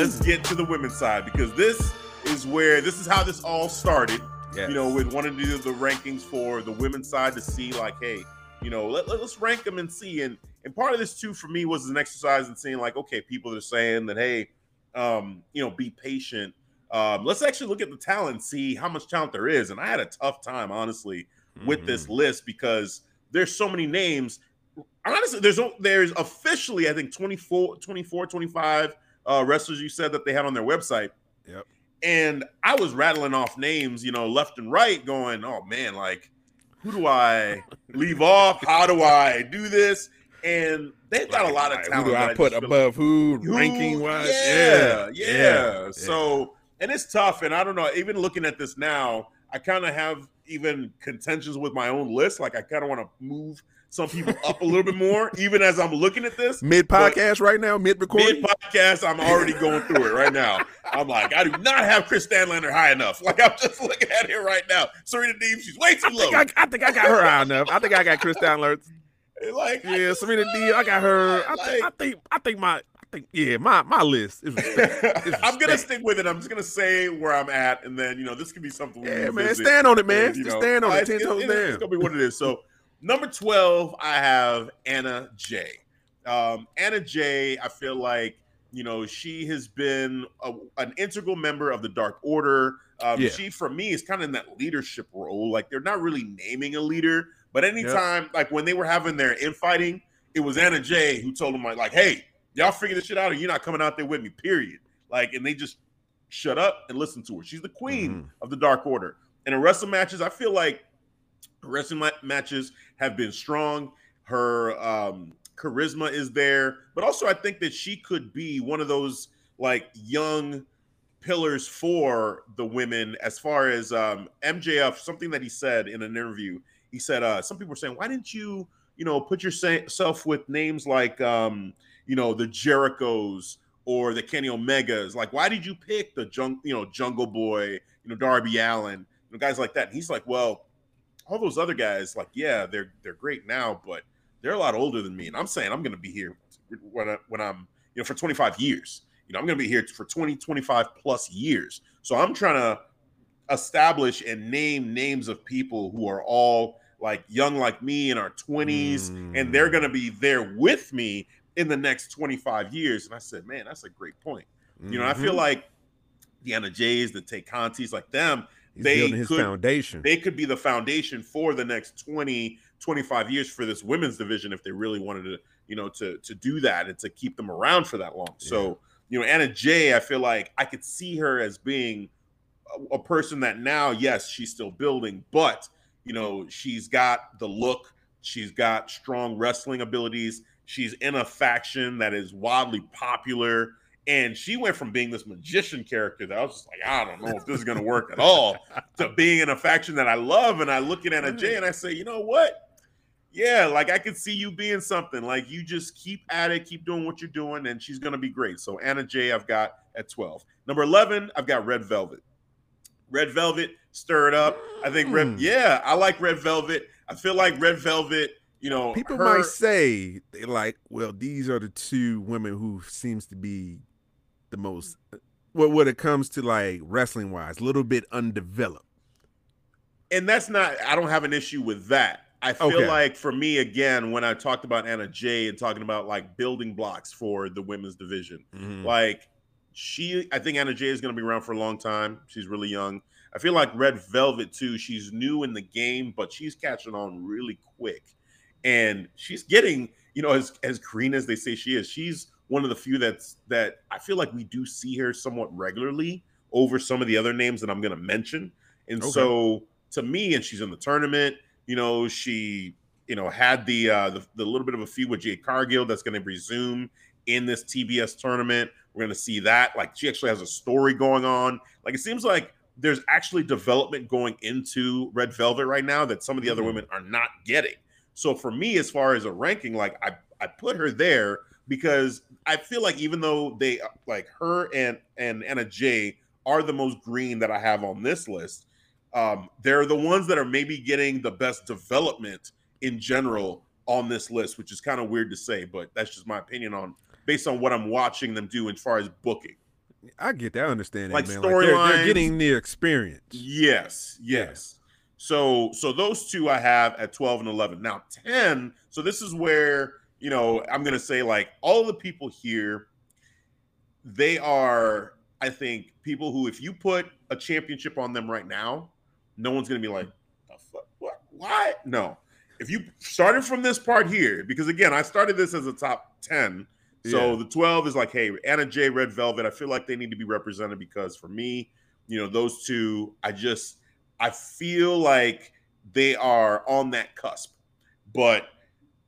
Let's get to the women's side because this is where this is how this all started. Yes. You know, with wanting to do the rankings for the women's side to see like, hey, you know, let, let, us rank them and see. And and part of this too for me was an exercise in seeing like, okay, people are saying that, hey, um, you know, be patient. Um, let's actually look at the talent and see how much talent there is. And I had a tough time, honestly, with this Mm-hmm. list because there's so many names. Honestly, there's there's officially, I think 24, 24 25 uh, wrestlers you said that they had on their website. Yep. And I was rattling off names, you know, left and right, going, oh man, like, who do I leave off? How do I do this? And they've got a lot of talent. Who do that I put above who, who- ranking wise? Yeah, yeah, yeah. So, and it's tough. And I don't know, even looking at this now, I kind of have even contentions with my own list. Like, I kind of want to move some people up a little bit more, even as I'm looking at this. mid podcast right now, mid recording. Mid podcast, I'm already going through it right now. I'm like, I do not have Kris Statlander high enough. Like, I'm just looking at it right now. Serena Deeb, she's way too I low. think I, I think I got her high enough. I think I got Chris Downler. like, Yeah, just- Serena I got her. I, think, I think I think my I think yeah my my list is respect. I'm gonna stick with it. I'm just gonna say where I'm at, and then you know this could be something. We Yeah, man, stand on it, man. And, you know, stand on it. it's- Ten toes it's- It's gonna be what it is. So number twelve, I have Anna Jay. Um, Anna Jay. I feel like you know she has been a, an integral member of the Dark Order. Um, Yeah. She, for me, is kind of in that leadership role. Like they're not really naming a leader, but anytime, like when they were having their infighting, it was Anna Jay. who told them like, like, hey, y'all figure this shit out, or you're not coming out there with me. Period. Like, and they just shut up and listen to her. She's the queen Mhm. of the Dark Order. And in wrestling matches, I feel like her wrestling matches have been strong. Her um, charisma is there, but also I think that she could be one of those like young pillars for the women as far as um, MJF. Something that he said in an interview, he said, uh, "Some people were saying, why didn't you, you know, put yourself with names like, um, you know, the Jerichos." Or the Kenny Omegas, like why did you pick the jung, you know, Jungle Boy, you know, Darby Allin, you know, guys like that? And he's like, well, all those other guys, like, yeah, they're they're great now, but they're a lot older than me. And I'm saying I'm going to be here when I, when I'm, you know, for 25 years. You know, I'm going to be here for 20, 25 plus years. So I'm trying to establish and name names of people who are all like young like me in our 20s and they're Mm. going to be there with me in the next 25 years. And I said, man, that's a great point. You know, I feel Mhm. like the Anna Jays, the Tay Contis, like them, He's they building his could- foundation. they could be the foundation for the next 20 25 years for this women's division if they really wanted to you know to to do that and to keep them around for that long so you know anna Jay, i feel like i could see her as being a, a person that now yes she's still building but you know she's got the look she's got strong wrestling abilities she's in a faction that is wildly popular and she went from being this magician character that I was just like, I don't know if this is going to work at all, to being in a faction that I love. And I look at Anna Jay and I say, you know what? Yeah, like I could see you being something. Like you just keep at it, keep doing what you're doing, and she's going to be great. So Anna Jay, I've got at 12. Number 11, I've got Red Velvet. Red Velvet, stir it up. I think Red, Mm. yeah, I like Red Velvet. I feel like Red Velvet, you know, People her- might say they like, well, these are the two women who seems to be the most what when it comes to like wrestling wise, a little bit undeveloped. and that's not i don't have an issue with that i feel Okay. like for me again when i talked about anna Jay and talking about like building blocks for the women's division Mhm. like she, I think Anna Jay is going to be around for a long time. She's really young. I feel like Red Velvet too. She's new in the game, but she's catching on really quick, and she's getting, you know, as as green as they say she is. She's one of the few that's that I feel like we do see her somewhat regularly over some of the other names that I'm going to mention. And okay. so to me, and she's in the tournament. You know, she you know had the uh the, the little bit of a feud with Jade Cargill that's going to resume in this TBS tournament. We're going to see that. Like she actually has a story going on. Like it seems like there's actually development going into Red Velvet right now that some of the mm-hmm. other women are not getting. So for me, as far as a ranking, like I I put her there because I feel like even though they like her and and Anna Jay are the most green that I have on this list, um, they're the ones that are maybe getting the best development in general on this list, which is kind of weird to say, but that's just my opinion on based on what I'm watching them do as far as booking. I get that understanding, like man. Like they're, they're, getting the experience. Yes, yes. Yeah. So, so those two I have at 12 and 11. Now 10. So this is where you know I'm gonna say like all the people here, they are. I think people who, if you put a championship on them right now, no one's gonna be like, the fuck, what, why? No. If you started from this part here, because again, I started this as a top 10 so yeah. the 12 is like, hey, Anna Jay, Red Velvet. I feel like they need to be represented because for me, you know, those two, I just I feel like they are on that cusp. But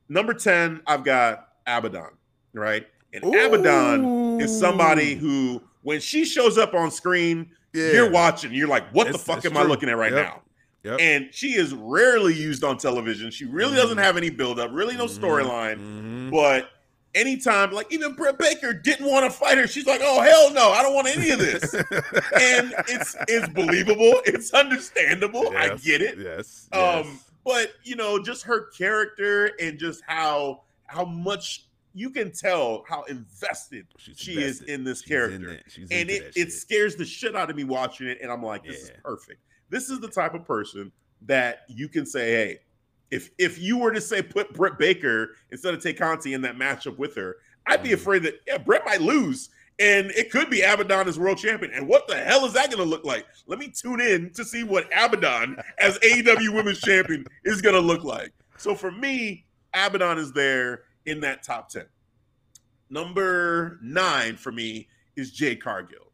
number 10, I've got Abaddon, right? And Ooh. Abaddon is somebody who, when she shows up on screen, yeah. you're watching, you're like, what it's, the fuck am true. I looking at right yep. now? Yep. And she is rarely used on television. She really mm-hmm. doesn't have any buildup, really no mm-hmm. storyline. Mm-hmm. But anytime, like even Britt Baker didn't want to fight her. She's like, "Oh hell no, I don't want any of this," and it's it's believable, it's understandable. Yes, I get it. Yes. Um, yes. But you know, just her character and just how how much you can tell how invested She's she invested. is in this She's character, in and it it scares the shit out of me watching it. And I'm like, this yeah. is perfect. This is the type of person that you can say, hey if if you were to say put Britt Baker instead of Tay Conti in that matchup with her, I'd be mm. afraid that yeah, Britt might lose. And it could be Abaddon as world champion. And what the hell is that going to look like? Let me tune in to see what Abaddon as AEW Women's Champion is going to look like. So for me, Abaddon is there in that top 10. Number nine for me is Jade Cargill.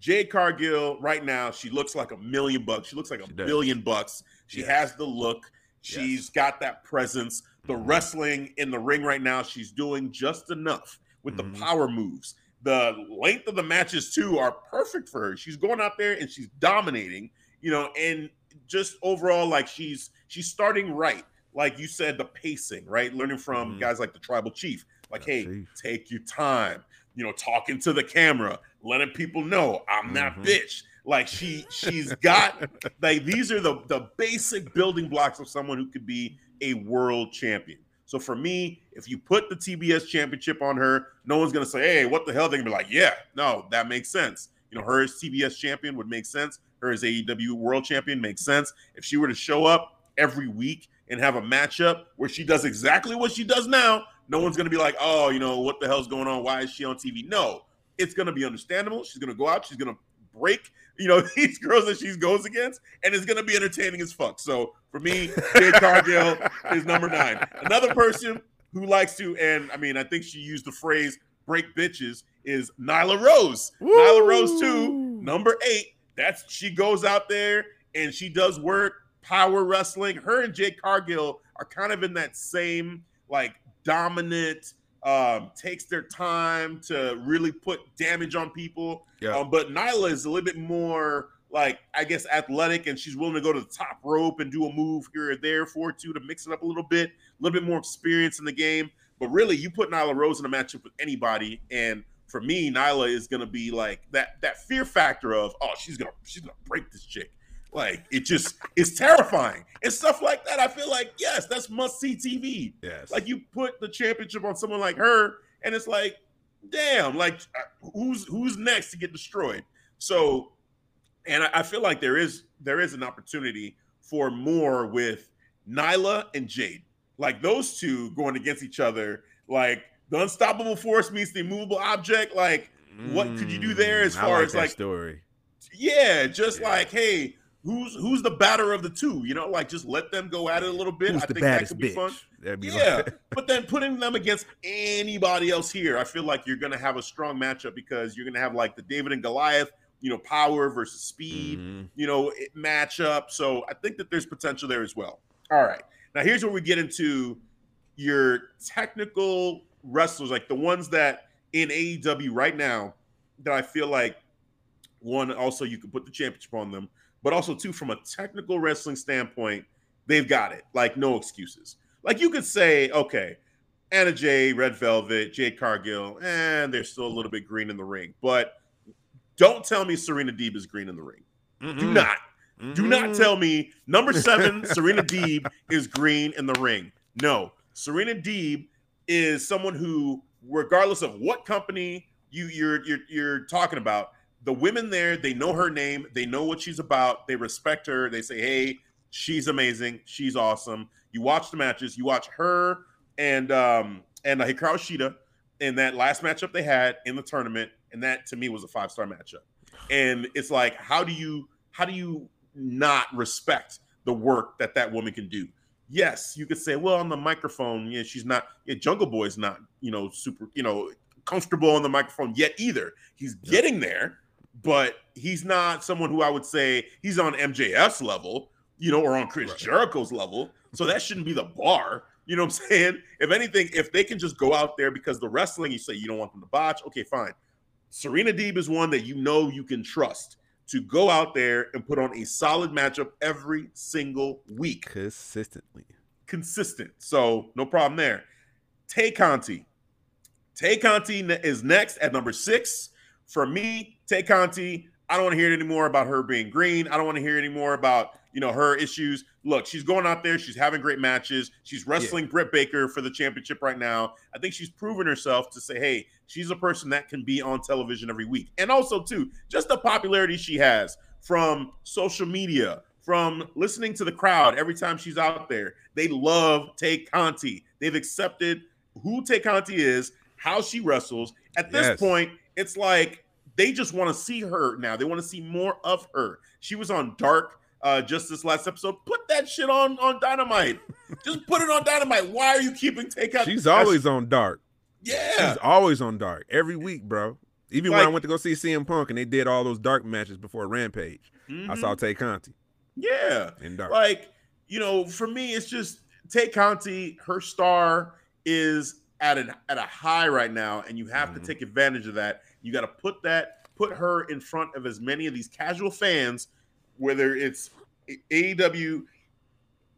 Jade Cargill, right now, she looks like a million bucks. She looks like a she billion bucks. She has the look. She's yes. got that presence. The mm-hmm. wrestling in the ring right now, she's doing just enough with mm-hmm. the power moves. The length of the matches too are perfect for her. She's going out there and she's dominating, you know, and just overall like she's she's starting right. Like you said, the pacing, right? Learning from mm-hmm. guys like the tribal chief. Like, hey, take your time. You know, talking to the camera, letting people know I'm that mm-hmm. bitch. Like she she's got like these are the the basic building blocks of someone who could be a world champion. So for me, if you put the TBS championship on her, no one's gonna say, "Hey, what the hell?" They're gonna be like, "Yeah, no, that makes sense." You know, her as TBS champion would make sense. Her as AEW world champion makes sense. If she were to show up every week and have a matchup where she does exactly what she does now, no one's gonna be like, "Oh, you know, what the hell's going on? Why is she on TV?" No, it's gonna be understandable. She's gonna go out. She's gonna break, you know, these girls that she goes against, and it's gonna be entertaining as fuck. So for me, Jade Cargill is number nine. Another person who likes to, and I mean, I think she used the phrase "break bitches" is Nyla Rose. Woo! Nyla Rose too, number eight. That's she goes out there and she does work, power wrestling. Her and Jade Cargill are kind of in that same like dominant um, takes their time to really put damage on people. Yeah. Um, but Nyla is a little bit more like I guess athletic, and she's willing to go to the top rope and do a move here or there for two to mix it up a little bit, a little bit more experience in the game. But really, you put Nyla Rose in a matchup with anybody, and for me, Nyla is gonna be like that that fear factor of oh she's gonna she's gonna break this chick. Like it just is terrifying and stuff like that. I feel like yes, that's must see TV. Yes, like you put the championship on someone like her, and it's like, damn, like uh, who's who's next to get destroyed? So, and I, I feel like there is there is an opportunity for more with Nyla and Jade, like those two going against each other, like the unstoppable force meets the immovable object. Like what could you do there as Mm, I far like as like story? yeah, just Yeah. like hey, who's who's the batter of the two? You know, like just let them go at it a little bit. Who's I think that could be bitch? fun. That'd be Yeah, like, but then putting them against anybody else here, I feel like you're going to have a strong matchup because you're going to have like the David and Goliath, you know, power versus speed, Mhm. you know, it- matchup. So I think that there's potential there as well. All right, now here's where we get into your technical wrestlers, like the ones that in AEW right now that I feel like one also you can put the championship on them, but also too from a technical wrestling standpoint, they've got it. Like no excuses. Like you could say, okay, Anna Jay, Red Velvet, Jade Cargill, and they're still a little bit green in the ring, but don't tell me Serena Deeb is green in the ring. Do Mm-mm. not. Do not Mm-mm. tell me number seven, Serena Deeb, is green in the ring. No, Serena Deeb is someone who, regardless of what company you you're you're, you're talking about, the women there they know her name, they know what she's about, they respect her. They say, "Hey, she's amazing, she's awesome." You watch the matches, you watch her and um and uh, Hikaru Shida in that last matchup they had in the tournament, and that to me was a five star matchup. And it's like, how do you how do you not respect the work that that woman can do? Yes, you could say, well, on the microphone, yeah, she's not. Yeah, Jungle Boy's not, you know, super, you know, comfortable on the microphone yet either. He's Yeah. getting there, but he's not someone who I would say he's on MJF's level, you know, or on Chris Right. Jericho's level. So that shouldn't be the bar. You know what I'm saying? If anything, if they can just go out there because the wrestling, you say you don't want them to botch. Okay, fine. Serena Deeb is one that you know you can trust to go out there and put on a solid matchup every single week, consistently. consistent. So no problem there. Tay Conti. Tay Conti is next at number six. For me, Tay Conti, I don't want to hear anymore about her being green. I don't want to hear anymore about you know her issues. Look, she's going out there. She's having great matches. She's wrestling Britt Baker for the championship right now. I think she's proven herself to say, hey, she's a person that can be on television every week. And also, too, just the popularity she has from social media, from listening to the crowd every time she's out there. They love Tay Conti. They've accepted who Tay Conti is, how she wrestles. At this Yes. point, it's like they just want to see her now. They want to see more of her. She was on Dark uh, just this last episode. Put that shit on on Dynamite. just put it on Dynamite. Why are you keeping Tay Conti? She's always on dark. yeah. She's always on dark every week, bro. Even when I went to go see CM Punk and they did all those dark matches before Rampage, I Mhm. saw Tay Conti Yeah. in dark. Like, you know, for me, it's just Tay Conti, her star is at an at a high right now, and you have Mhm. to take advantage of that. You got to put that, put her in front of as many of these casual fans, whether it's AEW,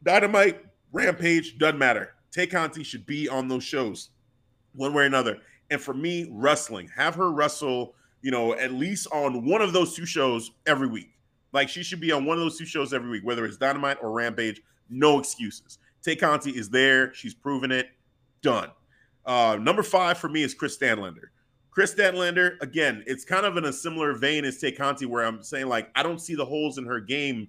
Dynamite, Rampage, doesn't matter. Tay Conti should be on those shows, one way or another. And for me, wrestling, have her wrestle, you know, at least on one of those two shows every week. Like she should be on one of those two shows every week, whether it's Dynamite or Rampage. No excuses. Tay Conti is there. She's proven it. Done. Uh, number five for me is Kris Statlander. Kris Statlander, again, it's kind of in a similar vein as Tay Conti, where I'm saying like I don't see the holes in her game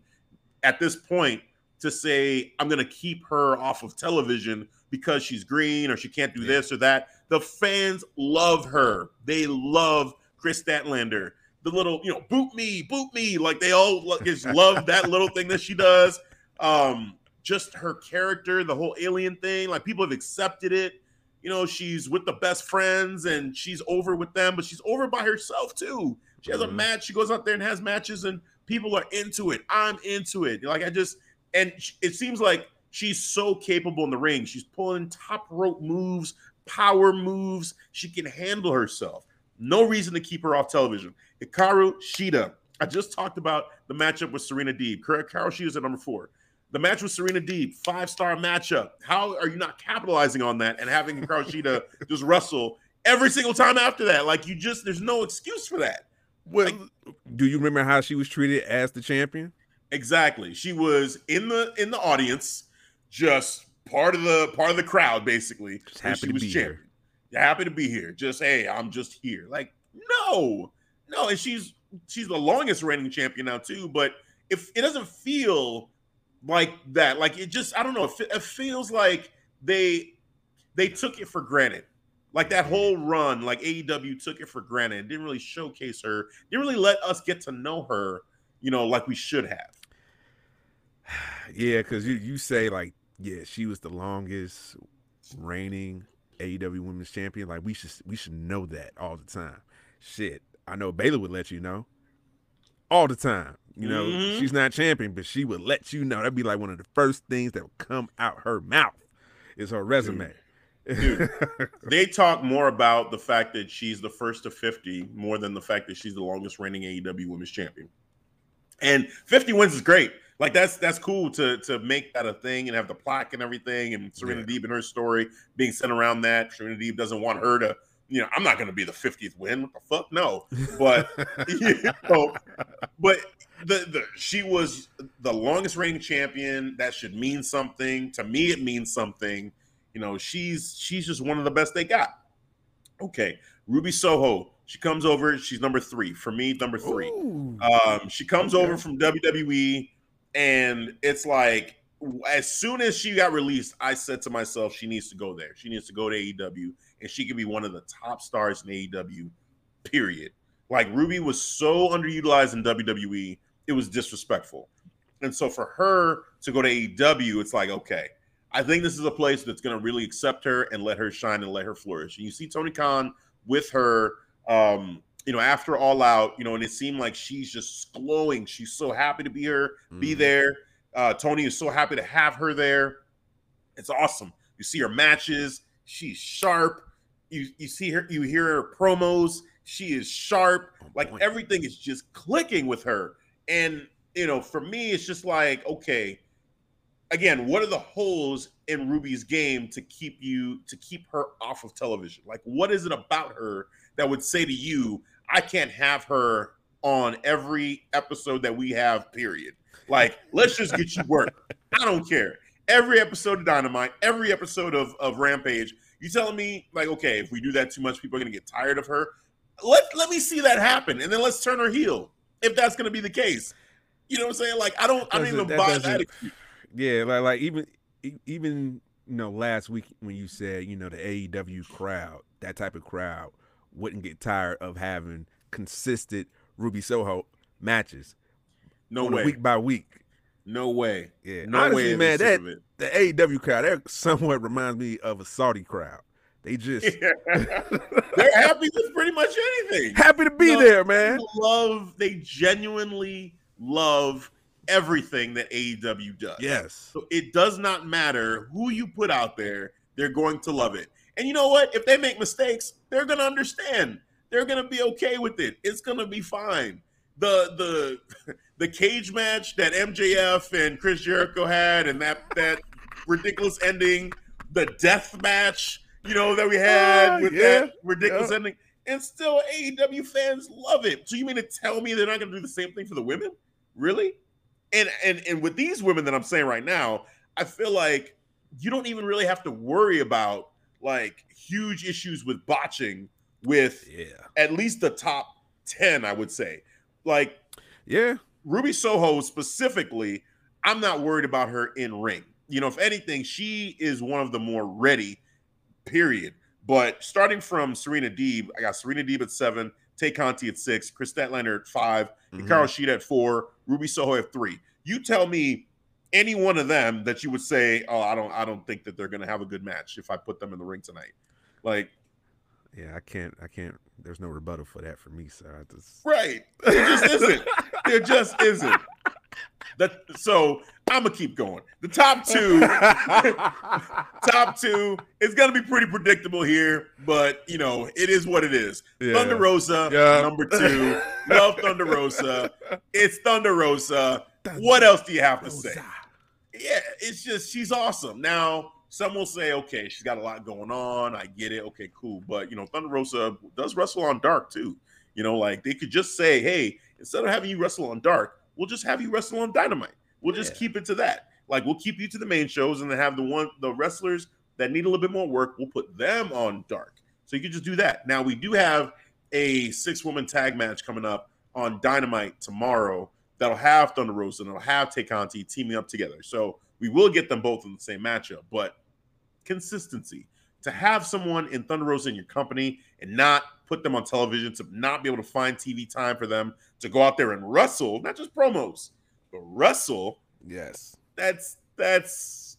at this point to say I'm going to keep her off of television because she's green or she can't do Yeah. this or that. The fans love her. They love Kris Statlander. The little, you know, boot me, boot me. Like they all just love that little thing that she does. Um, just her character, the whole alien thing. Like people have accepted it. You know, she's with the best friends and she's over with them, but she's over by herself too. She has a Mhm. match. She goes out there and has matches, and people are into it. I'm into it. Like I just, and it seems like she's so capable in the ring. She's pulling top rope moves, power moves. She can handle herself. No reason to keep her off television. Hikaru Shida. I just talked about the matchup with Serena Deeb. Hikaru Shida's at number four. The match with Serena Deeb, five star matchup. How are you not capitalizing on that and having Hikaru Shida just wrestle every single time after that? Like you just, there's no excuse for that. Well, do you remember how she was treated as the champion? Exactly. She was in the in the audience, just part of the part of the crowd, basically. Just happy she to was be champion. here. Happy to be here. Just hey, I'm just here. Like no, no, and she's she's the longest reigning champion now too. But if it doesn't feel like that, like it just I don't know. It, it feels like they they took it for granted. Like that mm-hmm. whole run, like AEW took it for granted. It didn't really showcase her. Didn't really let us get to know her, you know, like we should have. Yeah, because you you say like, yeah, she was the longest reigning AEW Women's Champion. Like we should we should know that all the time. Shit, I know Bayley would let you know all the time. You know, Mhm. she's not champion, but she would let you know. That'd be like one of the first things that would come out her mouth is her resume. Dude. They talk more about the fact that she's the first to 50 more than the fact that she's the longest reigning AEW Women's Champion. And 50 wins is great. Like that's that's cool to to make that a thing and have the plaque and everything. And Serena Yeah. Deeb and her story being sent around that. Serena Deeb doesn't want her to, you know, I'm not going to be the 50th win. What the fuck? No. But you know, but the, the she was the longest reigning champion. That should mean something to me. It means something. You know, she's she's just one of the best they got. Okay, Ruby Soho. She comes over. She's number three for me. Number three. Ooh. Um, she comes Okay. over from WWE, and it's like as soon as she got released, I said to myself, she needs to go there. She needs to go to AEW, and she could be one of the top stars in AEW. Period. Like Ruby was so underutilized in WWE, it was disrespectful. And so for her to go to AEW, it's like, okay, I think this is a place that's going to really accept her and let her shine and let her flourish. And you see Tony Khan with her, um, you know, after All Out, you know, and it seemed like she's just glowing. She's so happy to be her, be Mhm. there. Uh, Tony is so happy to have her there. It's awesome. You see her matches. She's sharp. You you see her. You hear her promos. She is sharp. On Like point. everything is just clicking with her. And you know, for me, it's just like okay. Again, what are the holes in Ruby's game to keep you to keep her off of television? Like, what is it about her that would say to you, I can't have her on every episode that we have, period. Like, let's just get you work. I don't care. Every episode of Dynamite, every episode of, of Rampage, you telling me, like, okay, if we do that too much, people are gonna get tired of her. Let let me see that happen, and then let's turn her heel if that's gonna be the case. You know what I'm saying? Like, I don't I don't even that buy that. Yeah, like like even even you know last week when you said you know the AEW crowd, that type of crowd wouldn't get tired of having consistent Ruby Soho matches No way. week by week. No way. Yeah, No honestly, way. man, that the AEW crowd that somewhat reminds me of a Saudi crowd. They just They're happy with pretty much anything. happy to be there, man. They love, they genuinely love everything that AEW does. Yes. So it does not matter who you put out there, they're going to love it. And you know what? If they make mistakes, they're going to understand. They're going to be okay with it. It's going to be fine. The the the cage match that MJF and Chris Jericho had and that that ridiculous ending, the death match, you know, that we had Ah, with yeah, that ridiculous yeah. ending. And still AEW fans love it. So you mean to tell me they're not going to do the same thing for the women? Really? and and and with these women that I'm saying right now, I feel like you don't even really have to worry about like huge issues with botching with Yeah. at least the top 10, I would say. Like Yeah. Ruby Soho specifically, I'm not worried about her in ring. You know, if anything, she is one of the more ready, period. But starting from Serena Deeb, I got Serena Deeb at seven, Tay Conti at six, Kris Statlander at 5 Mhm. Hikaru Shida at four, Ruby Soho at three. You tell me any one of them that you would say, "Oh, I don't, I don't think that they're going to have a good match if I put them in the ring tonight." Like, Yeah, I can't I can't there's no rebuttal for that for me, so I just right? There just isn't. There just isn't. That so I'm gonna keep going. The top two, top two is gonna be pretty predictable here, but you know it is what it is. Yeah. Thunder Rosa, Yeah. number two. Love Thunder Rosa. It's Thunder Rosa. What else do you have to say? Yeah, it's just she's awesome. Now, some will say, okay, she's got a lot going on. I get it. Okay, cool. But you know, Thunder Rosa does wrestle on dark too. You know, like they could just say, hey, instead of having you wrestle on dark, we'll just have you wrestle on dynamite. We'll just Yeah. keep it to that. Like we'll keep you to the main shows and then have the one the wrestlers that need a little bit more work, we'll put them on dark. So you can just do that. Now we do have a six woman tag match coming up on Dynamite tomorrow that'll have Thunder Rosa and it'll have Tay Conti teaming up together. So we will get them both in the same matchup, but consistency. to have someone in Thunder Rosa in your company and not put them on television, to not be able to find TV time for them to go out there and wrestle, not just promos, but wrestle. Yes. That's that's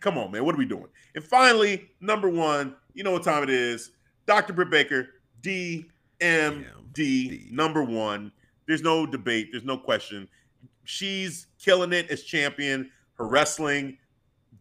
come on, man. What are we doing? And finally, number one, you know what time it is. Dr. Britt Baker, DMD, DMD. number one. There's no debate, there's no question. She's killing it as champion. Her wrestling,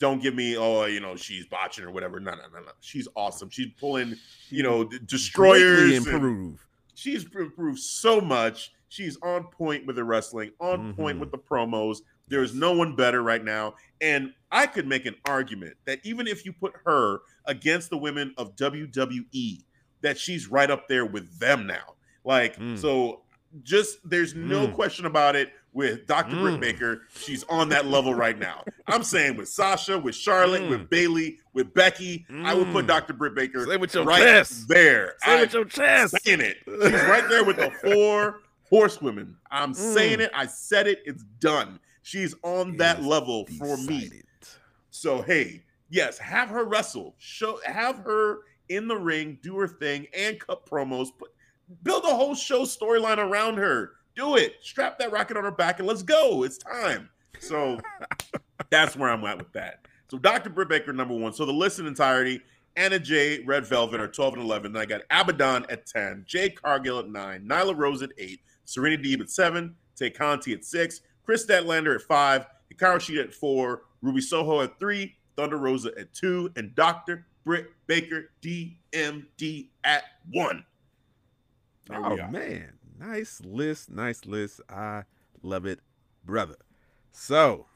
don't give me, oh, you know, she's botching or whatever. No, no, no, no. She's awesome. She's pulling, you know, destroyers. Improve. she's improved so much. She's on point with the wrestling, on point Mhm. with the promos. There's no one better right now. And I could make an argument that even if you put her against the women of WWE, that she's right up there with them now. Like, Mm. so just there's no Mm. question about it with Dr. Britt Mm. Baker. She's on that level right now. I'm saying with Sasha, with Charlotte, Mm. with Bayley, with Becky, I would put Mm. Dr. Britt Baker Say with your right chest. there. Say I- with your chest. saying it. She's right there with the four horsewomen. I'm saying Mm. it. I said it. It's done. She's on that level for me. So hey, yes, have her wrestle. Show have her in the ring, do her thing, and cut promos. Put, build a whole show storyline around her. Do it. Strap that rocket on her back and let's go. It's time. So that's where I'm at with that. So Dr. Britt Baker, number one. So the list in entirety, Anna Jay, Red Velvet are 12 and 11. Then I got Abaddon at 10, Jade Cargill at 9, Nyla Rose at 8, Serena Deeb at 7, Tay Conti at 6, Kris Statlander at 5, Hikaru Shida at 4, Ruby Soho at 3, Thunder Rosa at 2, and Dr. Britt Baker DMD at 1. There Oh man, nice list, nice list. I love it, brother. So,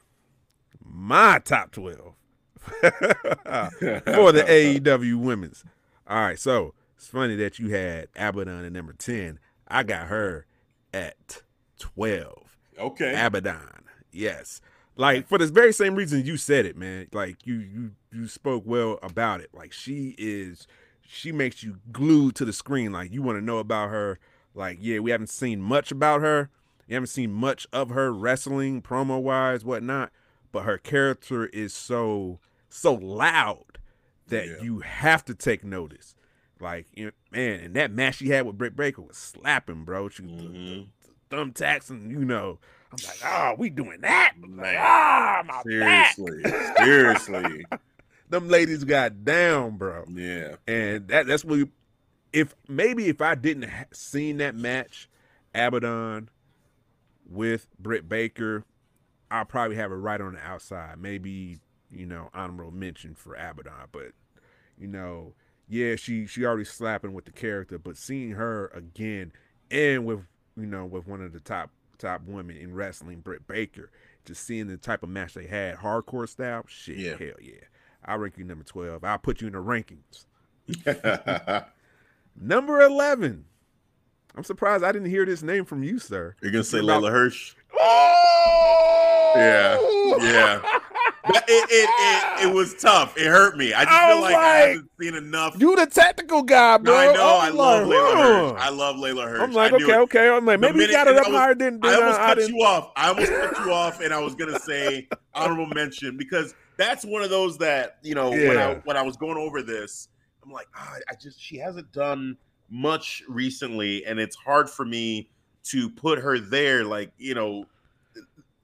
my top twelve for the AEW women's. All right, so it's funny that you had Abaddon at number ten. I got her at twelve. Okay. Abaddon. Yes. Like for the very same reason you said it, man. Like you you you spoke well about it. Like she is she makes you glued to the screen. Like you want to know about her. Like, yeah, we haven't seen much about her. You haven't seen much of her wrestling, promo wise, whatnot. But her character is so so loud that Yeah. you have to take notice. Like, you know, man, and that match she had with Britt Baker was slapping, bro. She Mhm. thumbtacks and you know, I'm like, oh, we doing that. Like, Man. ah, my back. Seriously. Seriously. Them ladies got down, bro. Yeah. And that that's what we, if maybe if I didn't ha- seen that match, Abaddon with Britt Baker, I'll probably have it right on the outside. Maybe you know honorable mention for Abaddon, but you know, yeah, she she already slapping with the character, but seeing her again and with you know with one of the top top women in wrestling, Britt Baker, just seeing the type of match they had, hardcore style, shit, Yeah. hell yeah. I rank you number twelve. I'll put you in the rankings. Number 11. I'm surprised I didn't hear this name from you, sir. You're gonna say About- Leyla Hirsch? Oh! Yeah, yeah. But it, it, it, it was tough. It hurt me. I just I feel was like, I haven't seen enough. You the tactical guy, bro. I know. I love like, Leyla Hirsch. I love Leyla Hirsch. I'm like, okay, it. okay. I'm like, maybe you got it up higher than, I almost I cut you off. I almost cut you off, and I was gonna say honorable mention because that's one of those that you know when I when I was going over this, I'm like, ah, I just she hasn't done much recently, and it's hard for me to put her there, like you know,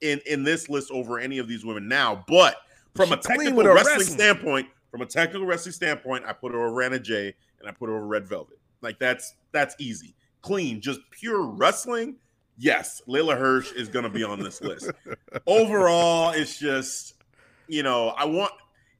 in in this list over any of these women now. But from a technical wrestling, wrestling. standpoint, from a technical wrestling standpoint, I put her over Anna Jay and I put her over Red Velvet. Like that's that's easy, clean, just pure wrestling. Yes, Leyla Hirsch is going to be on this list. Overall, it's just you know I want.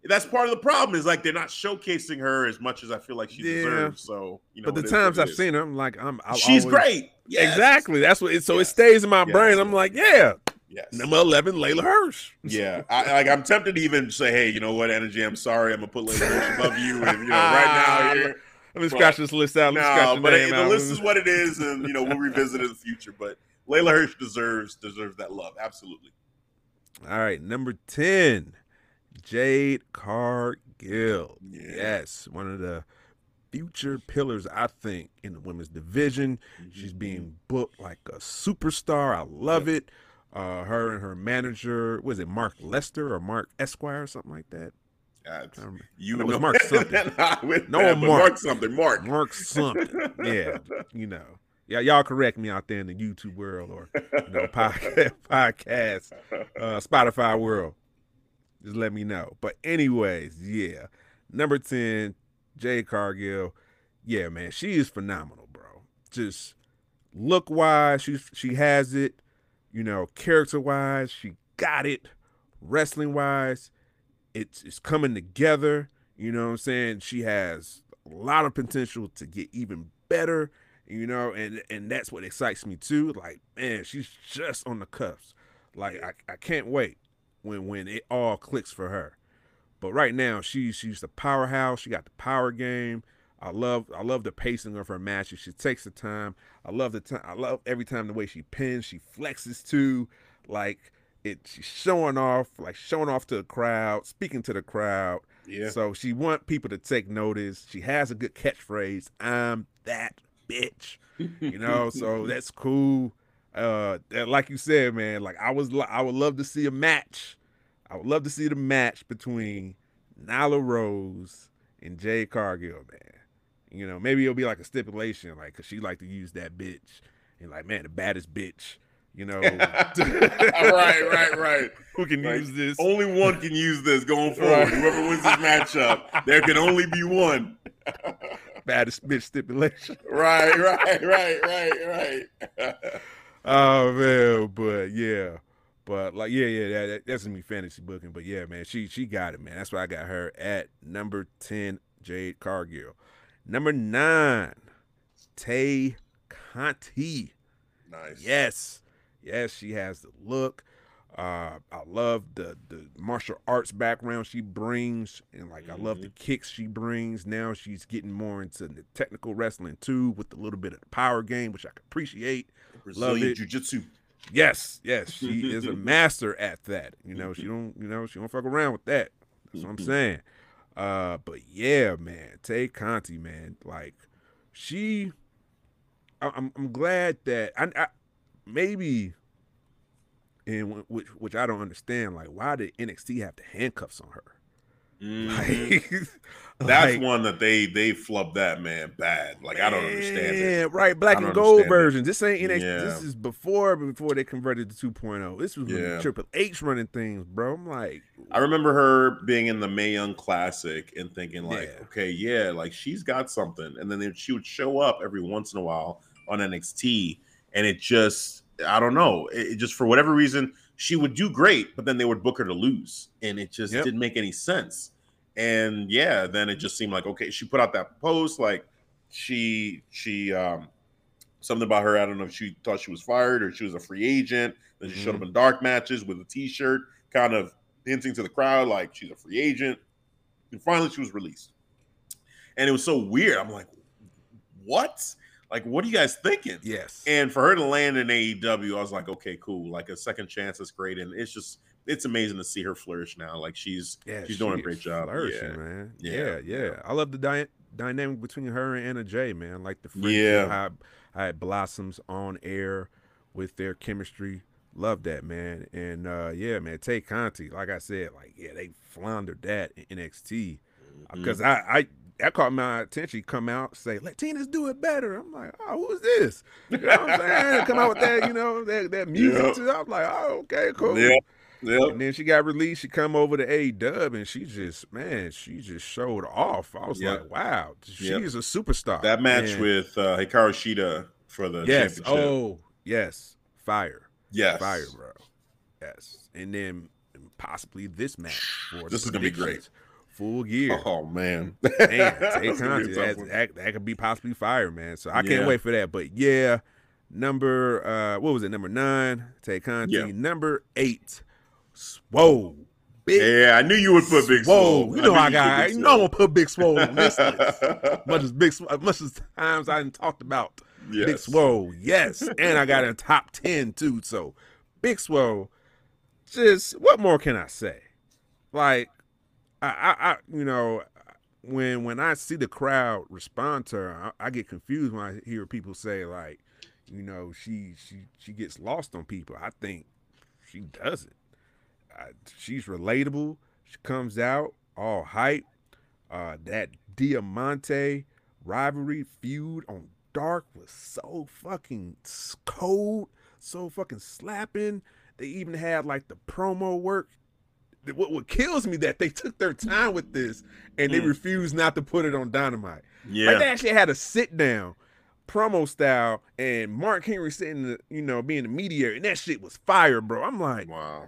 That's part of the problem is like they're not showcasing her as much as I feel like she Yeah. deserves. So you know, But the it is what times I've seen her, I'm like, I'm. I'll she's always- great. Yes. Exactly. That's what. It, so it stays in my Yes. brain. I'm like, yeah, Yes. number eleven, Leyla Hirsch. Yeah, I, like I'm tempted to even say, "Hey, you know what, Anna Jay? I'm sorry, I'm gonna put Leyla Hirsch above you." And you know, right now, here, Let me scratch this list out. Let me no, scratch but the list is what it is, and you know we'll revisit it in the future. But Leyla Hirsch deserves deserves that love, absolutely. All right, number 10, Jade Cargill. Yeah. Yes, one of the future pillars, I think, in the women's division. She's Mm-hmm. being booked like a superstar. I love it. Uh, her and her manager, was it Mark Lester or Mark Esquire or something like that? Uh, you know know Mark something. No, that, Mark. Mark something. Mark. Mark something. Yeah, you know. Yeah, y'all correct me out there in the YouTube world or you know podcast, podcast uh, Spotify world. Just let me know. But anyways, yeah. Number ten, Jade Cargill. Yeah, man, she is phenomenal, bro. Just look wise, she she has it. You know, character wise, she got it. Wrestling wise, it's it's coming together. You know what I'm saying? She has a lot of potential to get even better. You know, and and that's what excites me too. Like, man, she's just on the cuffs. Like, I, I can't wait when when it all clicks for her. But right now, she's she's the powerhouse. She got the power game. I love I love the pacing of her matches. She takes the time. I love the time. I love every time the way she pins. She flexes too. Like it. She's showing off. Like showing off to the crowd. Speaking to the crowd. Yeah. So she want people to take notice. She has a good catchphrase. I'm that bitch. You know, so that's cool. Uh, like you said, man. Like I was, I would love to see a match. I would love to see the match between Nyla Rose and Jade Cargill, man. You know, maybe it'll be like a stipulation, like, cause she like to use that bitch, and like, man, the baddest bitch. You know, right, right, right. Who can Like, use this? Only one can use this going forward. Whoever wins this matchup, there can only be one. baddest bitch stipulation. Right, right, right, right, right. Oh man, but yeah, but like yeah, yeah, that, that- that's gonna fantasy booking. But yeah, man, she she got it, man. That's why I got her at number ten, Jade Cargill. Number nine, Tay Conti. nice. Yes, yes, she has the look. Uh, I love the the martial arts background she brings, and like I love the kicks she brings. Now she's getting more into the technical wrestling too, with a little bit of the power game, which I can appreciate. Brazilian it. jiu-jitsu. Yes, yes, she is a master at that. You know, she don't, you know, she don't fuck around with that. That's what I'm saying. Uh, but yeah, man, Tay Conti, man, like she, I, I'm, I'm glad that I, I maybe, and wh- which, which I don't understand, like why did NXT have the handcuffs on her? Mhm. Like, That's like, one that they they flubbed that man bad. Like I don't understand it. Yeah, right. Black and gold understand it. version. This ain't NXT. Yeah. This is before before they converted to 2.0. This was when Yeah. Triple H running things, bro. I'm like, I remember her being in the Mae Young Classic and thinking like, Yeah. okay, yeah, like she's got something. And then she would show up every once in a while on NXT, and it just, I don't know, it, it just for whatever reason she would do great, but then they would book her to lose, and it just Yep. didn't make any sense. And yeah, then it just seemed like okay, she put out that post like she she um something about her. I don't know if she thought she was fired or she was a free agent. Then she showed Mhm. up in dark matches with a T-shirt, kind of hinting to the crowd like she's a free agent. And finally, she was released, and it was so weird. I'm like, what? Like, what are you guys thinking? yes. And for her to land in AEW, I was like, okay, cool. Like a second chance is great, and it's just it's amazing to see her flourish now. Like she's yeah, she's doing a great job. flourishing, Yeah. man. Yeah, Yeah, yeah. I love the dy- dynamic between her and Anna Jay, man. Like the friendship, Yeah. how, how it blossoms on air with their chemistry. Love that, man. And uh yeah, man, Tay Conti, like I said, like yeah, they floundered that in NXT Mm-hmm. because I, I that caught my attention. Come out say, "Latinas do it better." I'm like, "Oh, who's this?" You know what I'm saying? Come out with that, you know, that that music. Too. I'm like, "Oh, okay, cool." Yeah. Yep. And then she got released. She come over to A Dub, and she just man, she just showed off. I was Yep. like, "Wow, she Yep. is a superstar." That match And with uh, Hikaru Shida for the yes, championship. oh yes, fire, yes, fire, bro. Yes, and then possibly this match for This the is gonna be great. Full gear. Oh man, Man, Tay That's gonna be Conti, that, that, that could be possibly fire, man. So I Yeah. can't wait for that. But yeah, number uh what was it? Number nine, Tay Conti. Yeah. Number eight, Swole. Big Yeah, I knew you would put Big Swole. Swole. You know I you'd got. Big know I'm gonna put Big Swole on this list. Much as Big, much as times I done talked about Big Swole, yes, and I got a top ten too. So Big Swole, just what more can I say? Like, I, I, you know, when when I see the crowd respond to her, I, I get confused when I hear people say like, you know, she she she gets lost on people. I think she doesn't. I, she's relatable. She comes out all hype. Uh, that Diamante rivalry feud on Dark was so fucking cold, so fucking slapping. They even had like the promo work. What, what kills me that they took their time with this and they Mm. refused not to put it on Dynamite. Yeah. Like they actually had a sit down promo style and Mark Henry sitting, the, you know, being the mediator, and that shit was fire, bro. I'm like, wow.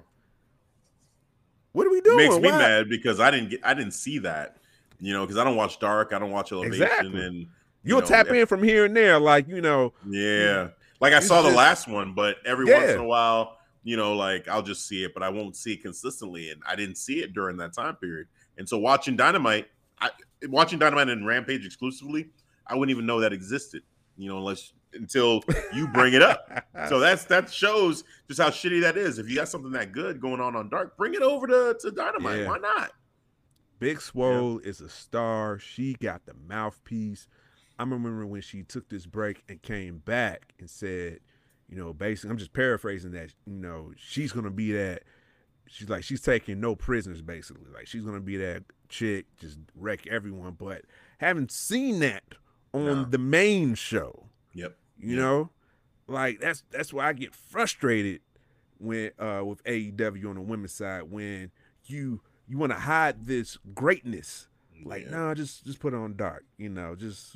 what are we doing? Makes me Why- mad because I didn't get I didn't see that. You know, because I don't watch Dark, I don't watch Elevation, Exactly. and you You'll know, tap in from here and there, like you know, Yeah. Like I saw the last one, but every once in a while, you know, like I'll just see it, but I won't see it consistently. And I didn't see it during that time period. And so watching Dynamite, I watching Dynamite and Rampage exclusively, I wouldn't even know that existed, you know, unless until you bring it up. So that's that shows just how shitty that is. If you got something that good going on on Dark, bring it over to, to Dynamite. Yeah. Why not? Big Swole is a star. She got the mouthpiece. I remember when she took this break and came back and said, you know, basically, I'm just paraphrasing that, you know, she's gonna be that. She's like, she's taking no prisoners, basically. Like she's gonna be that chick, just wreck everyone. But haven't seen that on No. the main show. Yep. You Yeah. know, like that's that's why I get frustrated when uh with AEW on the women's side when you you want to hide this greatness. Like, Yeah. no, just just put it on dark. You know, just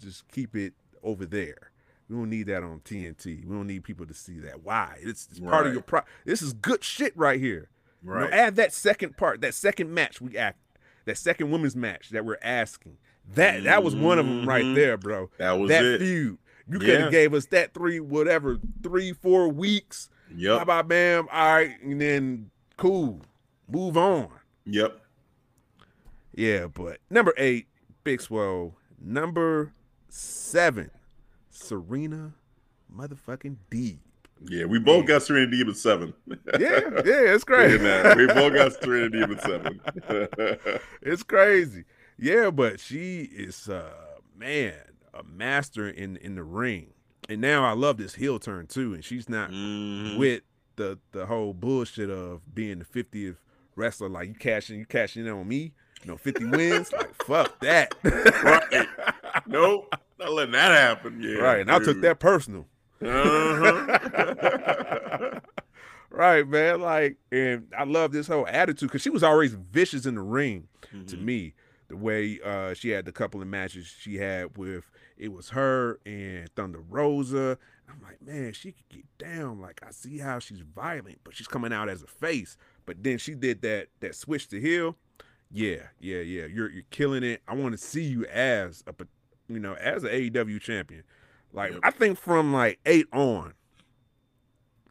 just keep it over there. We don't need that on TNT. We don't need people to see that. Why? It's, it's part of your pro. This is good shit right here. You know, Right. add that second part, that second match we act, that second women's match that we're asking. That that was one of them right Mhm. there, bro that was that it. feud. You could have Yeah. gave us that three, whatever, three, four weeks. Yep. about bam? All right, and then cool, move on. Yep. Yeah, but number eight, Big Swole. Number seven, Serena, motherfucking Deeb. Yeah, we both got Serena Deeb at seven. Yeah, yeah, it's crazy. that. We both got Serena Deeb at seven. it's crazy. Yeah, but she is uh man, a master in in the ring. And now I love this heel turn too. And she's not Mhm. with the the whole bullshit of being the 50th wrestler. Like you cashing, you cashing in on me. You know, 50 wins. like fuck that. Right. Nope, not letting that happen. Yeah, right. And I took that personal. Uh-huh. right, man. Like, and I love this whole attitude because she was always vicious in the ring to Mhm. me. The way uh, she had the couple of matches she had with it was her and Thunder Rosa. I'm like, man, she could get down. Like, I see how she's violent, but she's coming out as a face. But then she did that that switch to heel. Yeah, yeah, yeah. You're you're killing it. I want to see you as a, you know, as an AEW champion. Like, Yep. I think from like eight on,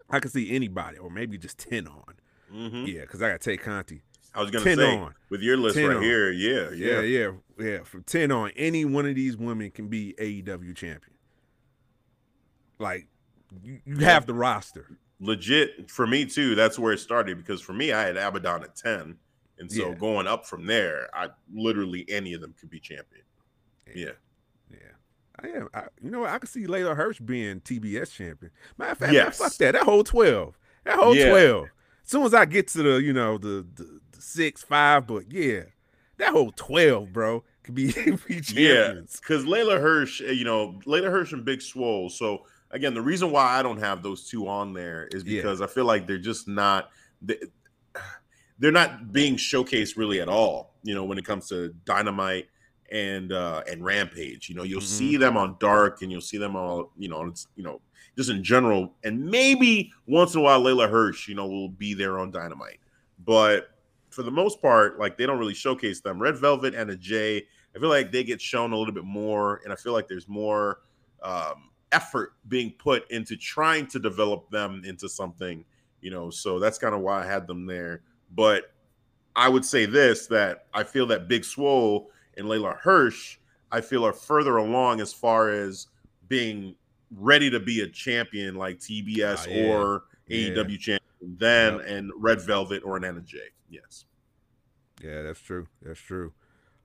I could see anybody, or maybe just ten on. Mhm. Yeah, because I got Tay Conti. I was gonna 10 say on. with your list 10 right on. here. Yeah, Yeah, yeah, yeah, yeah. From ten on, any one of these women can be AEW champion. Like, you, you have the roster. Legit for me too. That's where it started because for me, I had Abaddon at ten, and so Yeah. going up from there, I literally any of them could be champion. Yeah, Yeah. I am. I, you know what? I could see Leyla Hirsch being TBS champion. Matter of fact, man, fuck that. That whole twelve. That whole Yeah. twelve. As soon as I get to the, you know, the, the, the six, five, but yeah, that whole twelve, bro, could be, be yeah. champions. Because Leyla Hirsch, uh, you know, Leyla Hirsch and Big Swole. So again, the reason why I don't have those two on there is Yeah. because I feel like they're just not. They, they're not being showcased really at all. You know, when it comes to Dynamite and uh and Rampage. You know, you'll Mhm. see them on Dark and you'll see them all, you know, it's you know, just in general. And maybe once in a while Leyla Hirsch, you know, will be there on Dynamite. But for the most part, like they don't really showcase them. Red Velvet and a J, I feel like they get shown a little bit more, and I feel like there's more um effort being put into trying to develop them into something, you know. So that's kind of why I had them there. But I would say this that I feel that Big Swole and Leyla Hirsch, I feel are further along as far as being ready to be a champion like TBS Ah, yeah. or Yeah. AEW champion than Yep. and Red Velvet or an Anna Jay. Yes. Yeah, that's true. That's true.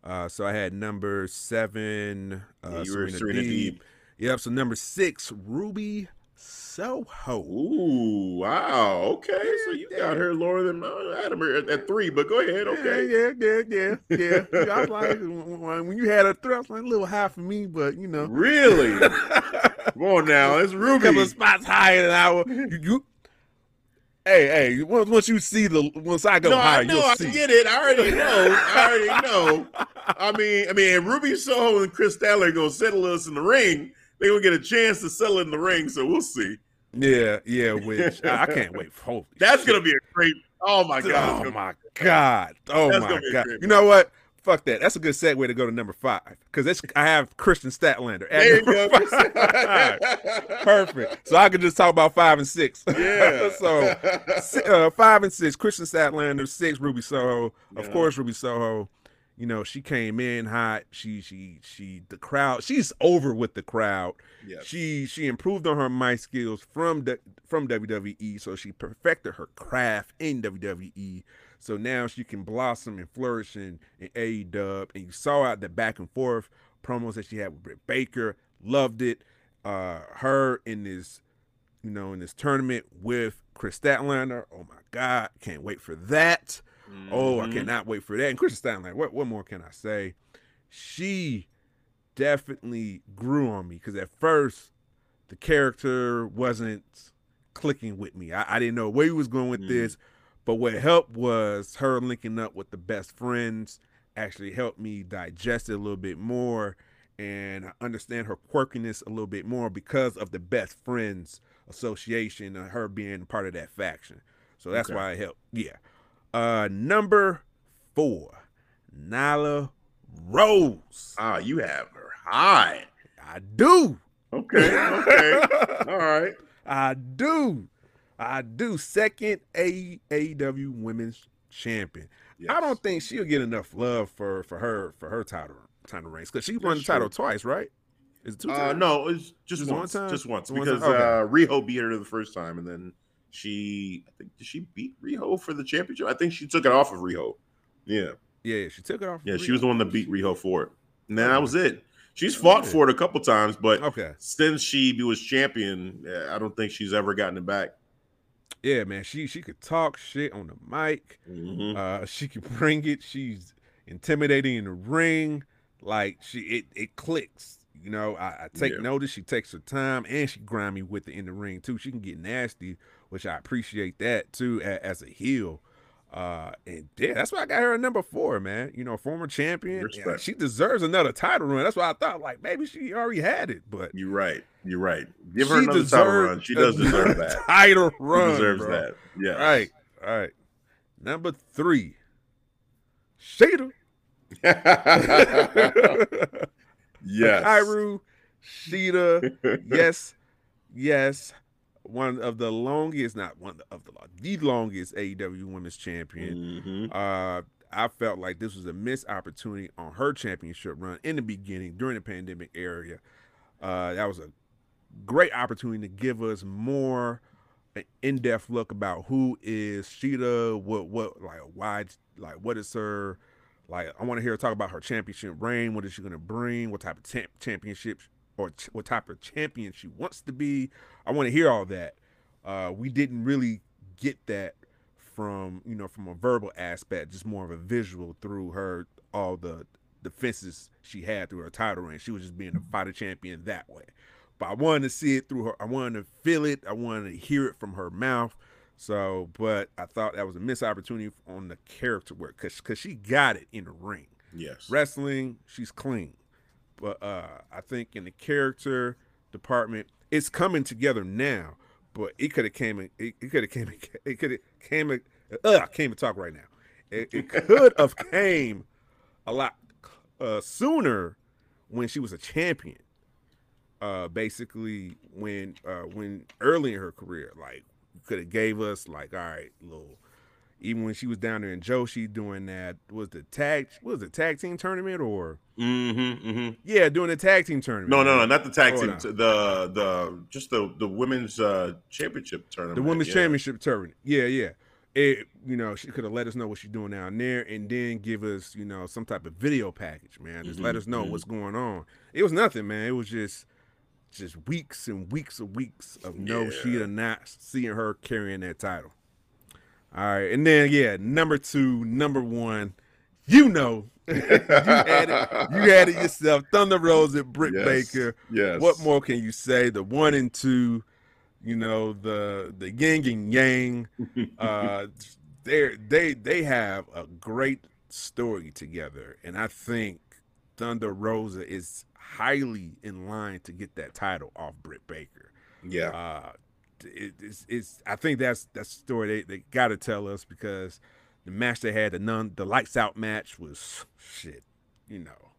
Uh, so I had number seven, uh, Yeah, you were Serena, Serena Deeb. Deeb. Yep. So number six, Ruby Soho. Ooh, wow. Okay, so you got her lower than Adam at, at three, but go ahead. Okay. Yeah, yeah, yeah, yeah. yeah. I was like, when you had a three, I was like a little high for me, but you know. Really? Come on now, it's Ruby. a couple spots higher than our. You, you, hey, hey. Once, once you see the, once I go high. No, higher, I know. you'll I see. get it. I already know. I already know. I mean, I mean, Ruby Soho and Kris Statlander are gonna settle us in the ring. They gonna get a chance to settle in the ring, so we'll see. Yeah, yeah. Which I, I can't wait. Holy, That's shit. gonna be a great. Oh my god! Oh my god! Oh my gonna be a god! You know what? Fuck that. That's a good segue to go to number five because that's I have Kris Statlander. at There you go. Perfect. So I can just talk about five and six. Yeah. so uh, five and six, Kris Statlander. Six, Ruby Soho. Of course, Ruby Soho. You know, she came in hot. She, she, she. The crowd. She's over with the crowd. Yes. She, she improved on her mic skills from the from WWE. So she perfected her craft in WWE. So now she can blossom and flourish in, in AEW. And you saw out the back and forth promos that she had with Britt Baker. Loved it. Uh, her in this, you know, in this tournament with Kris Statlander. Oh my God, can't wait for that. Oh, I Mhm. cannot wait for that. And Kris Statlander, what what more can I say? She definitely grew on me because at first the character wasn't clicking with me. I, I didn't know where he was going with Mm. this, but what helped was her linking up with the best friends actually helped me digest it a little bit more and understand her quirkiness a little bit more because of the best friends association and her being part of that faction. So that's Okay. why it helped. Yeah. Uh number four, Nyla Rose. Ah, you have her high. I do. Okay. Okay. All right. I do. I do. Second A- AEW Women's Champion. I don't think she'll get enough love for for her for her title title reigns because she won the title true. twice, right? Is it two Uh, times? no, it's just, Just one once. time? Just once One because time? Okay. uh, Riho beat her the first time, and then she, I think, did she beat Riho for the championship? I think she took it off of Riho. Yeah, Yeah, she took it off. yeah, for she was the one that beat Riho for it. And that was it. She's fought for it a couple times, but Okay. since she was champion, I don't think she's ever gotten it back. Yeah, man. She she could talk shit on the mic. Mhm. Uh, she could bring it. She's intimidating in the ring. Like she, it it clicks. You know, I, I take Yeah. notice. She takes her time, and she grimy with it in the ring too. She can get nasty, which I appreciate that too as a heel. Uh, and yeah, that's why I got her at number four, man. You know, former champion. Yeah, she deserves another title run. That's why I thought, like, maybe she already had it, but You're right. You're right. Give her another title run. She does deserve that. Title run. She deserves bro. that. Yeah. Right. All right. Number three, Shida. yes. Hikaru, Shida. yes, yes. One of the longest, not one of the the longest AEW Women's Champion. Mhm. Uh, I felt like this was a missed opportunity on her championship run in the beginning during the pandemic area. Uh, that was a great opportunity to give us more an in-depth look about who is Shida, what what like why like what is her like I want to hear her talk about her championship reign, what is she going to bring, what type of champ- championship or ch- what type of champion she wants to be. I want to hear all that. Uh, we didn't really get that from you know from a verbal aspect, just more of a visual through her all the defenses she had through her title reign. She was just being a fighter champion that way. But I wanted to see it through her. I wanted to feel it. I wanted to hear it from her mouth. So, but I thought that was a missed opportunity on the character work because because she got it in the ring. Yes. Wrestling, she's clean. But uh I think in the character department, it's coming together now. But it could have came. It, could have came. It could have came. Ugh, I can't even talk right now. It, it could have came a lot uh, sooner when she was a champion. Uh, basically, when uh, when early in her career, like could have gave us like all right, little. Even when she was down there in Joshi doing that, was the tag was the tag team tournament or Mm-hmm, mm-hmm. yeah, doing the tag team tournament. No, no, no, not the tag Hold team. on. The the just the the women's uh championship tournament. the women's yeah. championship tournament. Yeah, yeah. It you know she could have let us know what she's doing down there, and then give us you know some type of video package, man. Just let Mhm, us know mhm. what's going on. It was nothing, man. It was just just weeks and weeks of weeks of no Yeah. Shida not seeing her carrying that title. All right, and then yeah, number two, number one, you know, you had it, you had it yourself. Thunder Rosa and Britt Yes. Baker. Yes. What more can you say? The one and two, you know, the the yin and yang. Uh, they they they have a great story together, and I think Thunder Rosa is highly in line to get that title off Britt Baker. Yeah. Uh, it, it's, it's I think that's that's the story they, they got to tell us because the match they had the none the lights out match was shit, you know,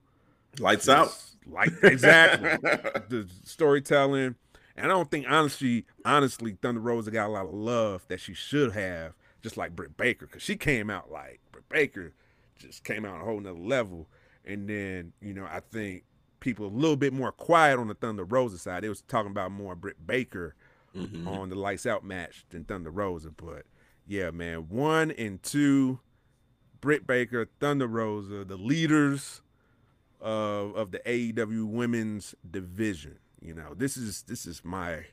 Lights out. like exactly the storytelling. And I don't think honestly, honestly, Thunder Rosa got a lot of love that she should have, just like Britt Baker, because she came out like Britt Baker just came out a whole nother level. And then, you know, I think people a little bit more quiet on the Thunder Rosa side. They was talking about more Britt Baker Mhm. on the lights out match than Thunder Rosa. But yeah, man, one and two, Britt Baker, Thunder Rosa, the leaders of of the AEW women's division. You know, this is this is my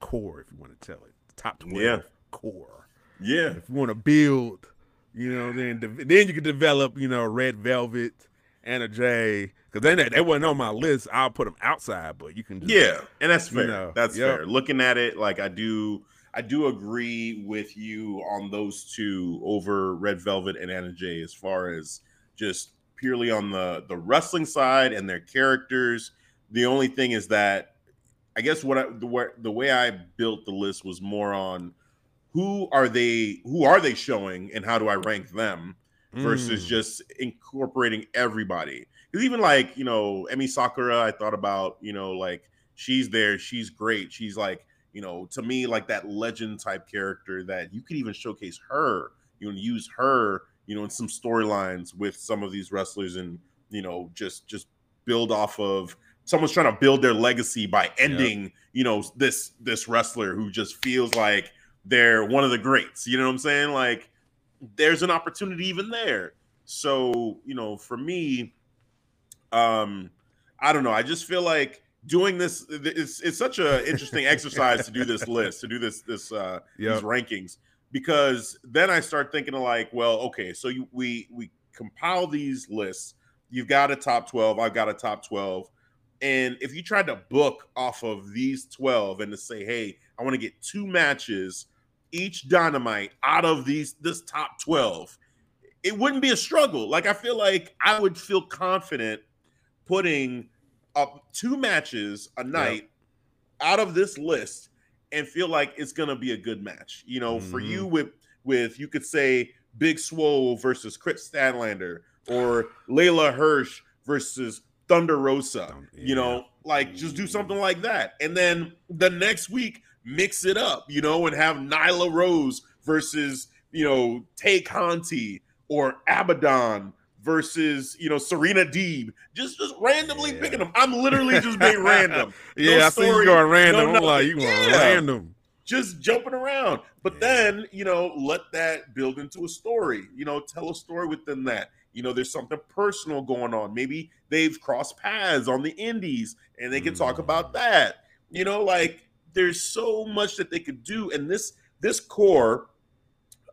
core, if you want to tell it, top twelve Yeah. core. Yeah. If you want to build, you know, then then you can develop, you know, Red Velvet, Anna Jay, because then they, they wasn't on my list. I'll put them outside, but you can just, Yeah, and that's You fair. know, that's yep. fair. Looking at it, like I do, I do agree with you on those two over Red Velvet and Anna Jay as far as just purely on the the wrestling side and their characters. The only thing is that I guess what I, the the way I built the list was more on who are they who are they showing and how do I rank them versus Mm. just incorporating everybody. Because even like you know, Emi Sakura, I thought about you know like she's there, she's great, she's like you know to me like that legend type character that you could even showcase her, you know, use her, you know, in some storylines with some of these wrestlers and you know just just build off of someone's trying to build their legacy by ending you know this this wrestler who just feels like they're one of the greats you know what i'm saying like there's an opportunity even there. So you know for me um i don't know. I just feel like doing this it's, it's such an interesting exercise to do this list to do this this uh Yep. these rankings because then i start thinking of like well okay so you we we compile these lists. You've got a top 12 i've got a top 12 and if you tried to book off of these 12 and to say hey i want to get two matches each dynamite out of these this top 12 it wouldn't be a struggle like i feel like i would feel confident putting up two matches a night out of this list and feel like it's gonna be a good match. You know, for Mhm. you with with you could say Big Swole versus Kris Statlander or Leyla Hirsch versus Thunder Rosa. Thun- You know, like just do something like that, and then the next week mix it up. You know, and have Nyla Rose versus you know Tay Conti or Abaddon versus you know Serena Deeb. Just just randomly Yeah. picking them. I'm literally just being random. yeah, no I see you story, going random. no I'm like, you going. Yeah. random. just jumping around. But Yeah. then, you know, let that build into a story. You know, tell a story within that. You know, there's something personal going on. Maybe they've crossed paths on the indies and they can talk Mm. about that. You know, like there's so much that they could do. And this this core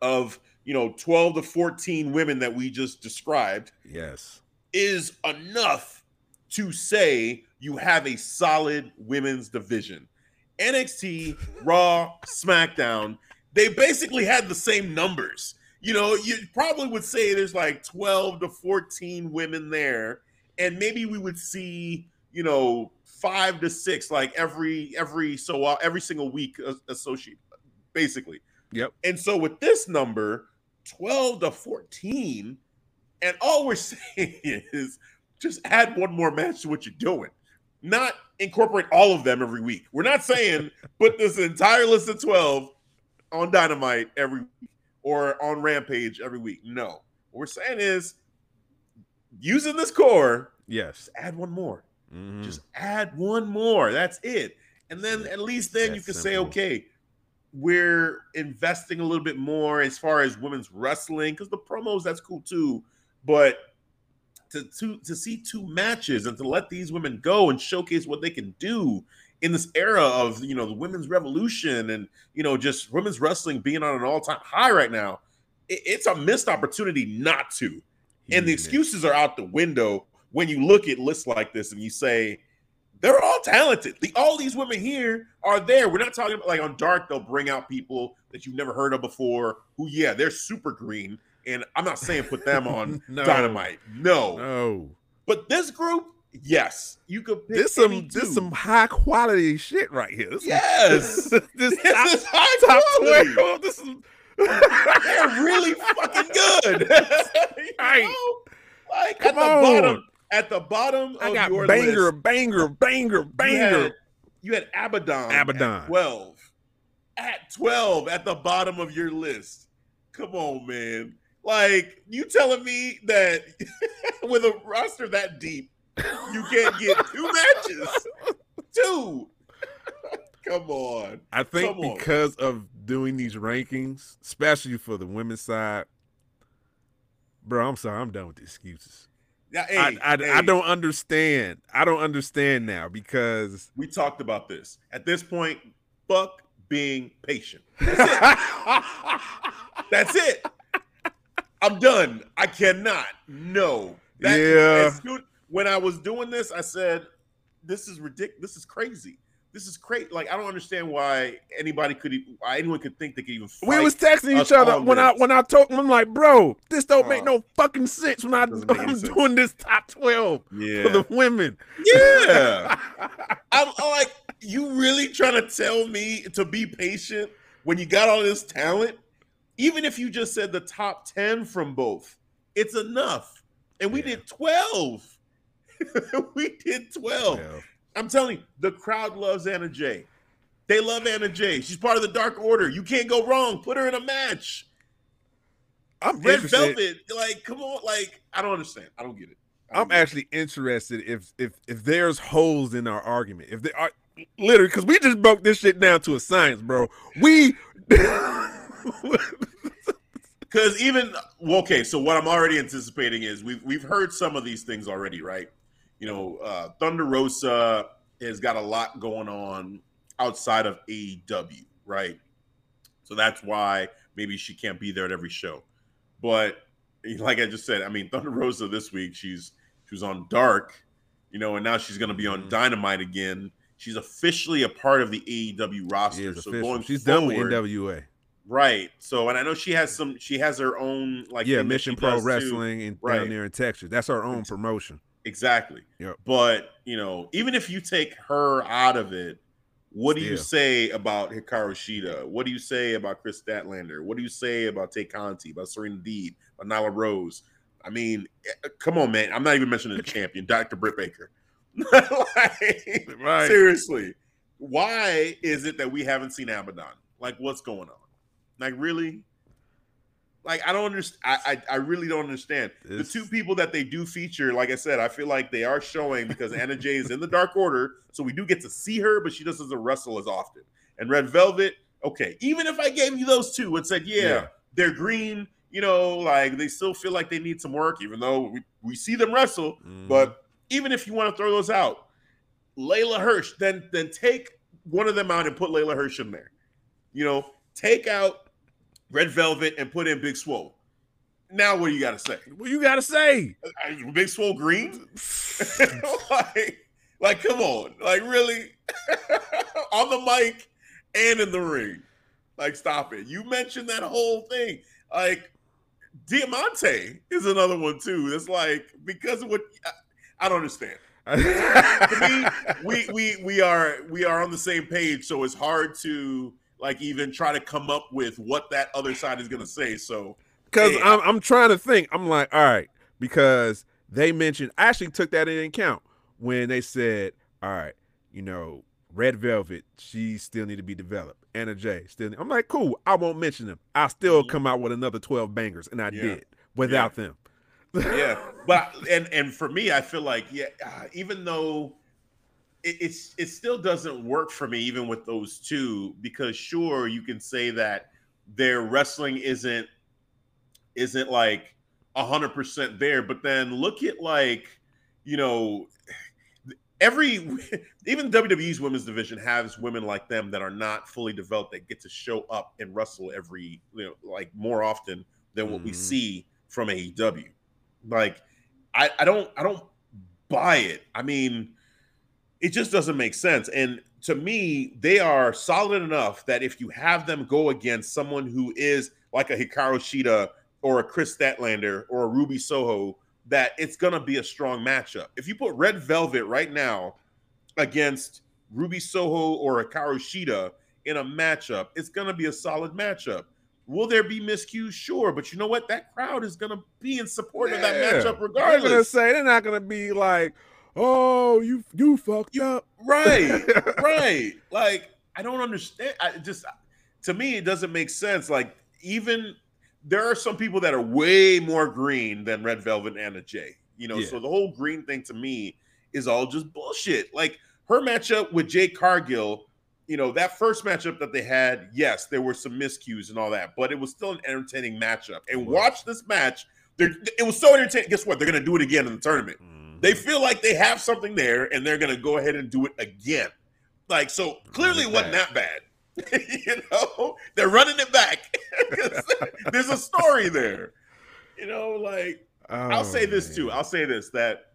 of, you know, 12 to 14 women that we just described Yes. is enough to say you have a solid women's division. NXT, Raw, SmackDown, they basically had the same numbers. You know, you probably would say there's like 12 to 14 women there, and maybe we would see, you know, five to six like every every so every single week uh, associate basically. Yep. And so with this number, 12 to 14, and all we're saying is just add one more match to what you're doing. Not incorporate all of them every week. We're not saying put this entire list of 12 on Dynamite every week or on Rampage every week. No. What we're saying is using this core, Yes. add one more. Mhm. Just add one more. That's it. And then at least then That you can say, okay, we're investing a little bit more as far as women's wrestling because the promos that's cool too. But to to to see two matches and to let these women go and showcase what they can do in this era of you know the women's revolution and you know just women's wrestling being on an all-time high right now, it, it's a missed opportunity not to. And the excuses are out the window when you look at lists like this and you say, they're all talented. The, all these women here are there. We're not talking about like on Dark, they'll bring out people that you've never heard of before who, yeah, they're super green. And I'm not saying put them on No. Dynamite. No. No, But this group, yes, you could pick this some this two. some high quality shit right here. This Yes. this This top, is high top quality. twelve. This is They're really fucking good. Right. know? Like Come at the on. bottom, at the bottom I of got your banger, list, banger, uh, banger, you banger. had, you had Abaddon, Abaddon. at 12. At 12 at the bottom of your list. Come on, man. Like, you telling me that with a roster that deep, you can't get two matches? Two. Come on. I think on. because of doing these rankings, especially for the women's side, bro. I'm sorry, I'm done with the excuses. Yeah, hey, I, I, I don't understand. I don't understand now because We talked about this. At this point, fuck being patient. That's it. I'm done. I cannot. No. Yeah. as soon- when I was doing this, I said, "This is ridiculous. This is crazy. This is crazy. Like I don't understand why anybody could, why anyone could think they could even." we was texting each other when I when I told him I'm like, bro, this don't make Uh, no fucking sense when I, doesn't make any I'm sense. doing this top twelve Yeah. for the women. yeah. I'm, like, you really trying to tell me to be patient when you got all this talent? Even if you just said the top 10 from both, it's enough. And we Yeah. did 12. we did 12. Well, I'm telling you, the crowd loves Anna Jay. They love Anna Jay. She's part of the Dark Order. You can't go wrong. Put her in a match. I'm Red interested. Velvet, like, come on, like, I don't understand. I don't get it. Don't I'm get it. actually interested if if if there's holes in our argument. If there are literally because we just broke this shit down to a science, bro. We Because even well, okay, so what I'm already anticipating is we've we've heard some of these things already, right? You know, uh, Thunder Rosa has got a lot going on outside of AEW, right? So that's why maybe she can't be there at every show. But like I just said, I mean, Thunder Rosa this week she's she was on Dark, you know, and now she's going to be on Mhm. Dynamite again. She's officially a part of the AEW roster. So official. going She's done with NWA. Right. So, and I know she has some. She has her own like yeah, Mission Pro. Wrestling and down Right. there in Texas. That's her own promotion. Exactly. Yep. But you know, even if you take her out of it, what do you say about Hikaru Shida? What do you say about Kris Statlander? What do you say about Tay Conti? About Serena Deeb? About Nyla Rose? I mean, eh, come on, man. I'm not even mentioning the champion, Dr. Britt Baker. Like, Right. Seriously, why is it that we haven't seen Abaddon? Like, what's going on? Like, really? Like, I don't understand. I, I, I really don't understand. This- The two people that they do feature, like I said, I feel like they are showing because Anna Jay is in the Dark Order, so we do get to see her, but she just doesn't wrestle as often. And Red Velvet, okay, even if I gave you those two and said, yeah, Yeah. they're green, you know, like they still feel like they need some work, even though we, we see them wrestle. Mhm. But even if you want to throw those out, Leyla Hirsch, then then take one of them out and put Leyla Hirsch in there. You know, take out Red Velvet and put in Big Swole. Now what do you got to say? what you gotta say? Uh, Big Swole Green? like, like, come on, like really, on the mic and in the ring. Like, stop it. You mentioned that whole thing. Like, Diamante is another one too. It's like because of what I, I don't understand. To me, we we we are we are on the same page, so it's hard to like even try to come up with what that other side is going to say. So Because Yeah. I'm, I'm trying to think. I'm like, all right, because they mentioned, I actually took that into account when they said, all right, you know, Red Velvet, she still need to be developed. Anna Jay still. Need, I'm like, cool. I won't mention them. I'll still Mhm. come out with another 12 bangers, and I Yeah. did without them. yeah, but and and for me, I feel like yeah, uh, even though it, it's it still doesn't work for me, even with those two, because sure you can say that their wrestling isn't isn't like a hundred percent there, but then look at like you know every even WWE's women's division has women like them that are not fully developed that get to show up and wrestle every you know like more often than what we Mhm. see from AEW. Like I, I don't I don't buy it. I mean, it just doesn't make sense. And to me, they are solid enough that if you have them go against someone who is like a Hikaru Shida or a Kris Statlander or a Ruby Soho, that it's gonna be a strong matchup. If you put Red Velvet right now against Ruby Soho or a Hikaru Shida in a matchup, it's gonna be a solid matchup. Will there be miscues? Sure, but you know what? That crowd is gonna be in support of that Yeah. matchup They're gonna say they're not gonna be like, "Oh, you you fucked up." right right. Like i don't understand. I just to me it doesn't make sense. Like even there are some people that are way more green than red velvet and Anna Jay. you know? Yeah. so the whole green thing to me is all just bullshit. Like her matchup with Jade Cargill you know that first matchup that they had yes there were some miscues and all that but it was still an entertaining matchup. And watch this match. They're, it was so entertaining. Guess what? They're gonna do it again in the tournament. Mhm. They feel like they have something there and they're going to go ahead and do it again. Like, so clearly it wasn't that bad. you know, they're running it back. There's a story there. You know, like, I'll Oh, say this too. I'll say this that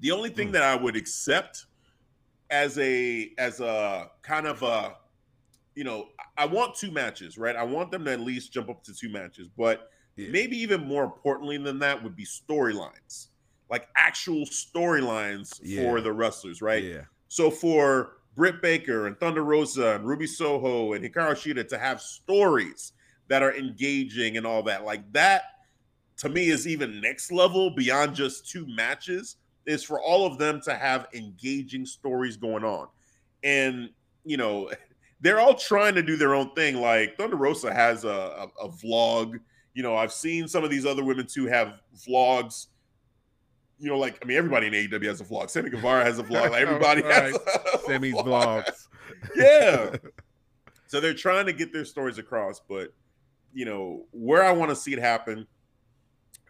the only thing Hmm. that I would accept as a as a kind of a you know, I I want two matches, right? I want them to at least jump up to two matches, but Yeah. maybe even more importantly than that would be storylines. Like actual storylines Yeah. for the wrestlers, right? Yeah. So for Britt Baker and Thunder Rosa and Ruby Soho and Hikaru Shida to have stories that are engaging and all that, like that to me is even next level beyond just two matches, is for all of them to have engaging stories going on. And you know, they're all trying to do their own thing. Like Thunder Rosa has a, a, a vlog. You know, I've seen some of these other women too have vlogs. You know, like I mean, everybody in AEW has a vlog. Sammy Guevara has a vlog. Like, everybody has a Sammy's vlog. vlogs. Yeah. So they're trying to get their stories across, but you know where I want to see it happen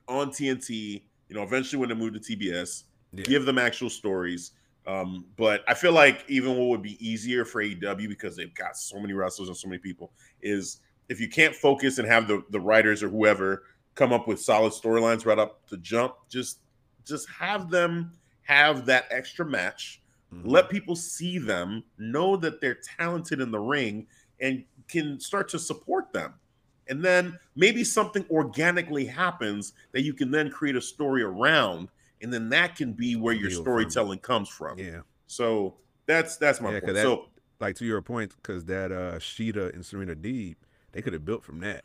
on TNT. You know, eventually when they move to TBS, Yeah. give them actual stories. Um, but I feel like even what would be easier for AEW because they've got so many wrestlers and so many people is if you can't focus and have the the writers or whoever come up with solid storylines right up to jump, just just have them have that extra match Mhm. let people see them, know that they're talented in the ring, and can start to support them. And then maybe something organically happens that you can then create a story around, and then that can be where your storytelling comes from. Yeah. So that's that's my Yeah, point. that- so Like to your point, because that uh Shida and Serena Deeb, they could have built from that.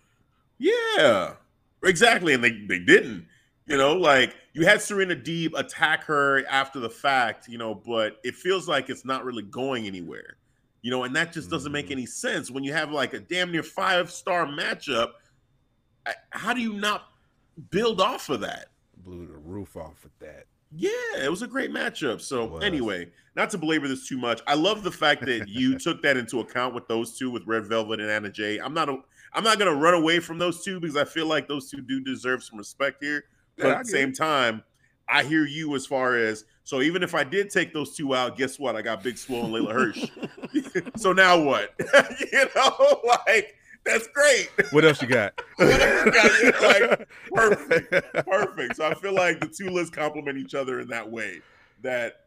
Yeah, exactly. And they, they didn't. You know, like you had Serena Deeb attack her after the fact, you know, but it feels like it's not really going anywhere. You know, and that just doesn't make Mhm. any sense when you have like a damn near five star matchup. How do you not build off of that? Blew the roof off with that. Yeah, it was a great matchup. So anyway, not to belabor this too much, I love the fact that you took that into account with those two, with Red Velvet and Anna Jay. I'm not a, I'm not gonna run away from those two because I feel like those two do deserve some respect here. But Yeah, at the same time, I hear you as far as so even if I did take those two out, guess what? I got Big Swole and Leyla Hirsch. so now what? you know, like that's great. What else you got? Else you got? Like, perfect. Perfect. So I feel like the two lists complement each other in that way. That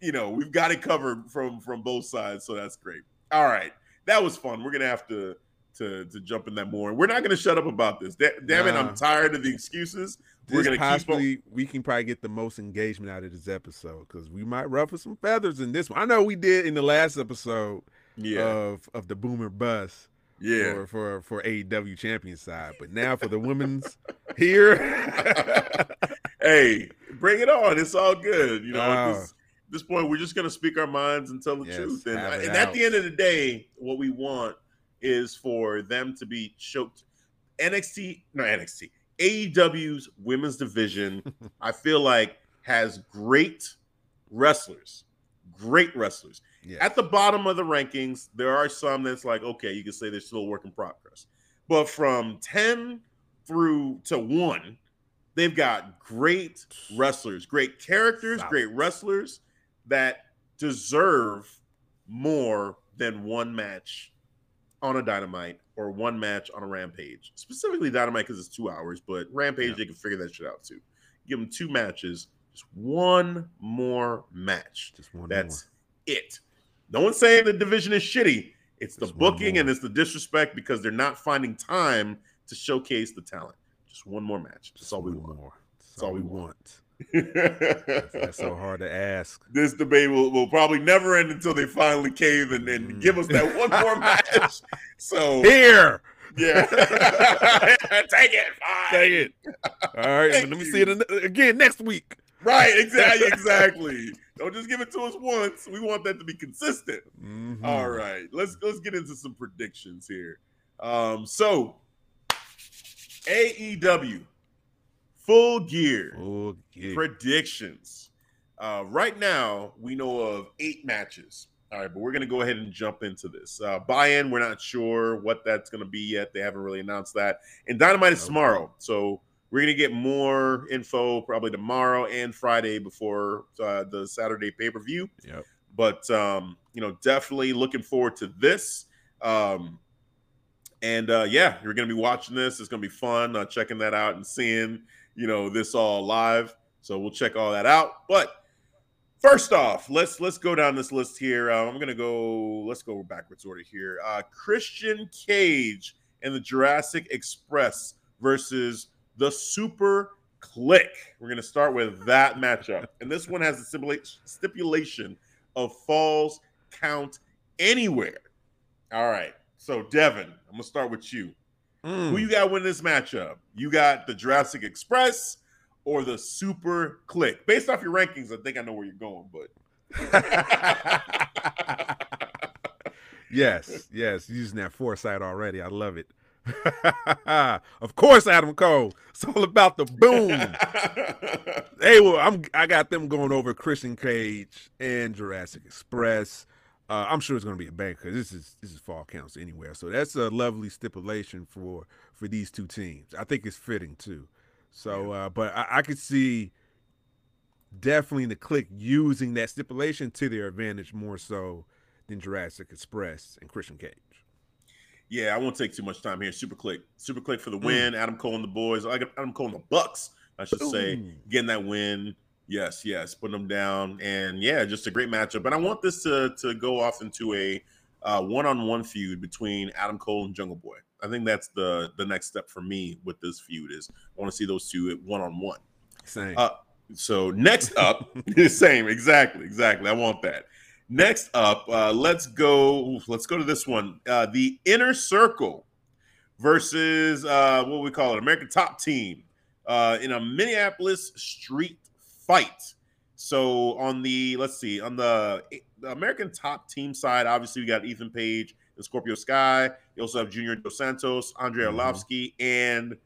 you know we've got it covered from from both sides. So that's great. All right, that was fun. We're gonna have to to to jump in that more. We're not gonna shut up about this. Da- damn it, I'm tired of the excuses. We're gonna keep on. possibly we can probably get the most engagement out of this episode because we might ruffle some feathers in this one. I know we did in the last episode Yeah, of of the Boomer Bus yeah. for for for AEW champion side, but now for the women's here. hey, bring it on. It's all good. You know, at Oh. this, this point, we're just gonna speak our minds and tell the Yes, truth. And, and at the end of the day, what we want is for them to be choked. NXT, no NXT, AEW's women's division, I feel like has great wrestlers, great wrestlers. At the bottom of the rankings, there are some that's like, okay, you can say they're still a work in progress. But from 10 through to one, they've got great wrestlers, great characters, Solid. great wrestlers that deserve more than one match on a Dynamite or one match on a Rampage. Specifically Dynamite because it's two hours, but Rampage Yeah. they can figure that shit out too. Give them two matches, just one more match. Just one That's it. No one's saying the division is shitty. It's the Just one booking and it's the disrespect because they're not finding time to showcase the talent. Just one more match. That's all we want. more. That's all we want. That's, that's so hard to ask. this debate will, will probably never end until they finally cave and, and Mm. give us that one more match. So Here, yeah, take it, fine. take it. All right, Thank let me you. see it again next week. Right, exactly, exactly. Don't just give it to us once. We want that to be consistent. Mhm. All right, let's let's get into some predictions here. Um, so AEW full gear Full gear. predictions. Uh, right now, we know of eight matches. All right, but we're gonna go ahead and jump into this. Uh, buy-in, we're not sure what that's gonna be yet. They haven't really announced that. And Dynamite is tomorrow, so we're gonna get more info probably tomorrow and Friday before uh, the Saturday pay-per-view Yep. but um, you know, definitely looking forward to this. Um, and uh, yeah, you're gonna be watching this. It's gonna be fun uh, checking that out and seeing you know this all live. So we'll check all that out. But first off, let's let's go down this list here. Uh, I'm gonna go. Let's go backwards order here. Uh, Christian Cage and the Jurassic Express versus the Super Click. We're gonna start with that matchup, and this one has a stipulation of falls count anywhere. All right. So Devin, I'm gonna start with you. Mm. Who you got winning this matchup? You got the Jurassic Express or the SuperKliq? Based off your rankings, I think I know where you're going, but yes, yes, using that foresight already. I love it. of course, Adam Cole. It's all about the boom. hey, well, I'm I got them going over Christian Cage and Jurassic Express. Uh, I'm sure it's going to be a bang because this is this is fall counts anywhere. So that's a lovely stipulation for for these two teams. I think it's fitting too. So, uh, but I, I could see definitely the Kliq using that stipulation to their advantage more so than Jurassic Express and Christian Cage. yeah, I won't take too much time here. SuperKliq, Super Click Mm. for the win. Adam Cole and the boys. I got Adam Cole and the Bucks, I should say, getting that win. Yes, yes, putting them down, and yeah, just a great matchup. And I want this to to go off into a uh, one-on-one feud between Adam Cole and Jungle Boy. I think that's the the next step for me with this feud is I want to see those two at one-on-one. Same. Uh, So next up, same, exactly, exactly. I want that. Next up, uh, let's go. Let's go to this one. Uh, the Inner Circle versus uh, what we call it, American Top Team, uh, in a Minneapolis street fight. So on the let's see, on the, the American Top Team side, obviously we got Ethan Page and Scorpio Sky. You also have Junior Dos Santos, Andrei Mhm. Arlovsky, and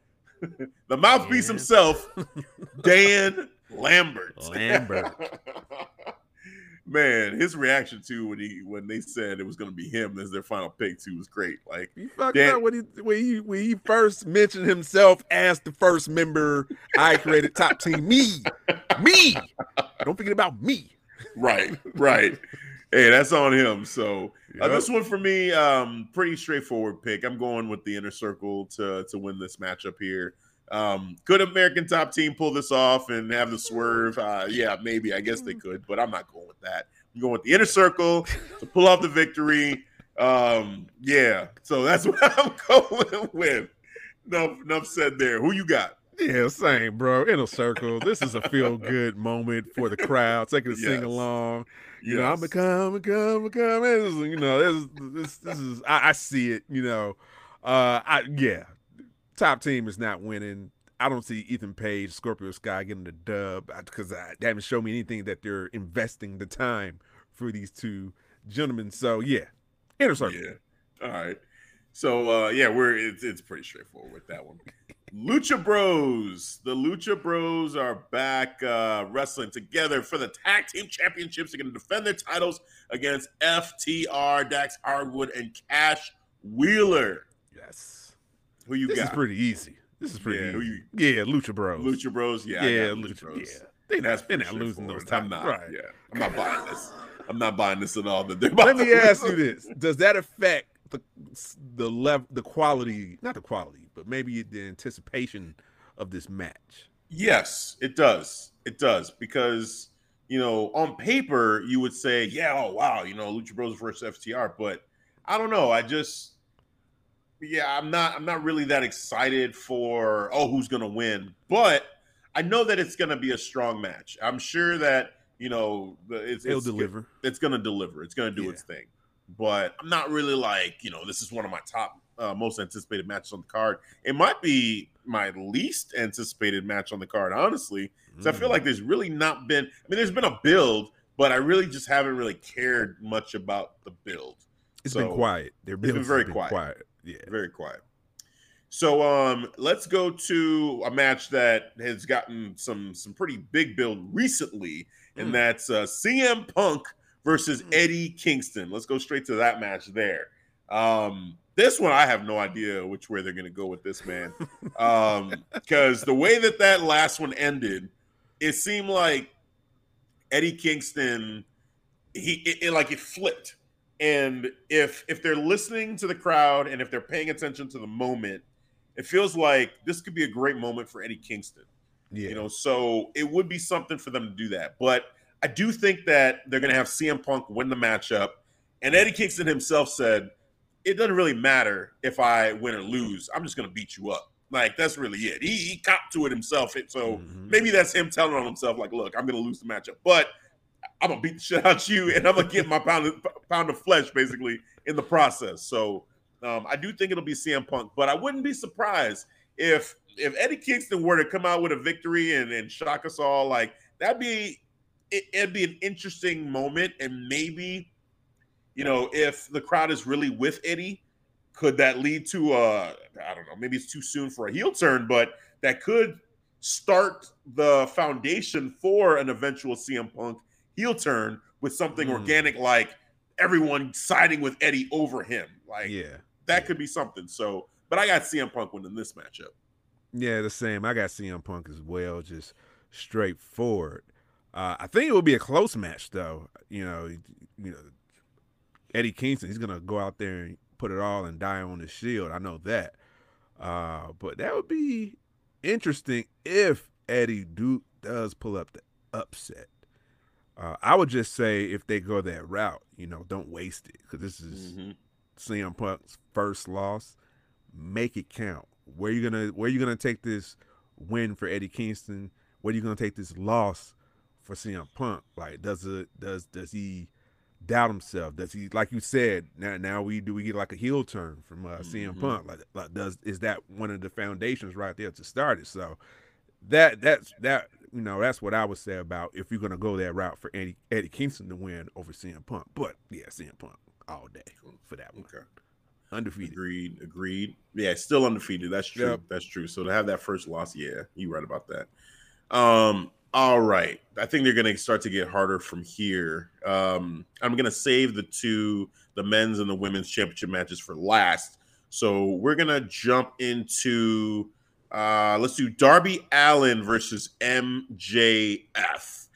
the mouthpiece himself, Dan Lambert. Lambert. Man, his reaction to when he when they said it was going to be him as their final pick too was great. Like, You fucked Dan- up when he when he when he first mentioned himself as the first member I created top team. Me, me. Don't forget about me. right, right. hey, that's on him. So uh, this one for me, um, pretty straightforward pick. I'm going with the inner circle to to win this matchup here. Um, could American Top Team pull this off and have the swerve? Uh, yeah, maybe. I guess they could, but I'm not going with that. I'm going with the inner circle to pull off the victory. Um, yeah, so that's what I'm going with. Enough, enough said there. Who you got? Yeah, same, bro. Inner circle. This is a feel good moment for the crowd. Taking a Yes. sing along. You know, I'm Yes. a come, I'm come, I'm come. This is, you know, this, this, this is. I, I see it. You know, uh, I yeah. Top team is not winning. I don't see Ethan Page, Scorpio Sky getting the dub because they haven't shown me anything that they're investing the time for these two gentlemen. So yeah, inner circle. Yeah. All right. So uh yeah, we're it's it's pretty straightforward with that one. Lucha Bros. The Lucha Bros are back uh wrestling together for the tag team championships. They're gonna defend their titles against FTR, Dax Hardwood, and Cash Wheeler. Yes. Who you this got? is pretty easy. This is pretty Yeah, easy. yeah, Lucha Bros. Lucha Bros. Yeah, Yeah, I got Lucha. Bros. Yeah, They That's they're not losing those times. I'm not. Right. Yeah, I'm not buying this. I'm not buying this at all. That they're Let me ask you this: Does that affect the the level, the quality, not the quality, but maybe the anticipation of this match? Yes, it does. It does because you know on paper you would say, yeah, oh wow, you know Lucha Bros versus FTR, but I don't know. I just yeah, I'm not. I'm not really that excited for oh who's gonna win, but I know that it's gonna be a strong match. I'm sure that you know it's, They'll it's deliver. it's gonna deliver. It's gonna do Yeah. its thing. But I'm not really like, you know, this is one of my top uh, most anticipated matches on the card. It might be my least anticipated match on the card, honestly. Because I feel Mm. like there's really not been I mean, there's been a build, but I really just haven't really cared much about the build. it's so- been quiet. Their been very have quiet. Yeah. Very quiet. So um let's go to a match that has gotten some some pretty big build recently, and Mm. that's uh CM Punk versus Mm. Eddie Kingston. Let's go straight to that match there. Um this one I have no idea which way they're gonna go with this man. um because the way that that last one ended, it seemed like Eddie Kingston he it, it- like it flipped and if if they're listening to the crowd and if they're paying attention to the moment it feels like this could be a great moment for Eddie Kingston. Yeah. you know so it would be something for them to do that. But I do think that they're going to have CM Punk win the matchup. And Eddie Kingston himself said it doesn't really matter if I win or lose. I'm just going to beat you up. Like that's really it. He, he copped to it himself. So Mhm. maybe that's him telling on himself, like, look, I'm gonna lose the matchup, but I'm gonna beat the shit out you, and I'm gonna get my pound of, pound of flesh basically in the process. So um, I do think it'll be CM Punk, but I wouldn't be surprised if if Eddie Kingston were to come out with a victory and, and shock us all. Like that'd be it, it'd be an interesting moment, and maybe you know if the crowd is really with Eddie, could that lead to a I don't know, maybe it's too soon for a heel turn, but that could start the foundation for an eventual CM Punk heel turn with something Mm. organic like everyone siding with Eddie over him. Like yeah. that could be something. So, but I got CM Punk winning this matchup. Yeah, the same. I got CM Punk as well, just straightforward. Uh, I think it will be a close match, though. You know, you know, Eddie Kingston, he's gonna go out there and put it all and die on the shield. I know that. Uh, but that would be interesting if Eddie do does pull up the upset. Uh, I would just say if they go that route, you know, don't waste it because this is Mhm. CM Punk's first loss. Make it count. Where you gonna where you gonna take this win for Eddie Kingston? Where you gonna take this loss for CM Punk? Like, does it does does he doubt himself? Does he like you said? Now now we do we get like a heel turn from uh, CM Mhm. Punk? Like, like does is that one of the foundations right there to start it? So that that's that you know that's what I would say about if you're gonna go that route for Eddie Eddie Kingston to win over CM Punk. But yeah, CM Punk all day for that one. Okay. Undefeated. Agreed. Agreed. Yeah, still undefeated. That's true. Yep. That's true. So to have that first loss, yeah, you're right about that. Um, all right. I think they're gonna start to get harder from here. Um, I'm gonna save the two, the men's and the women's championship matches for last. So we're gonna jump into uh let's do Darby Allin versus MJF.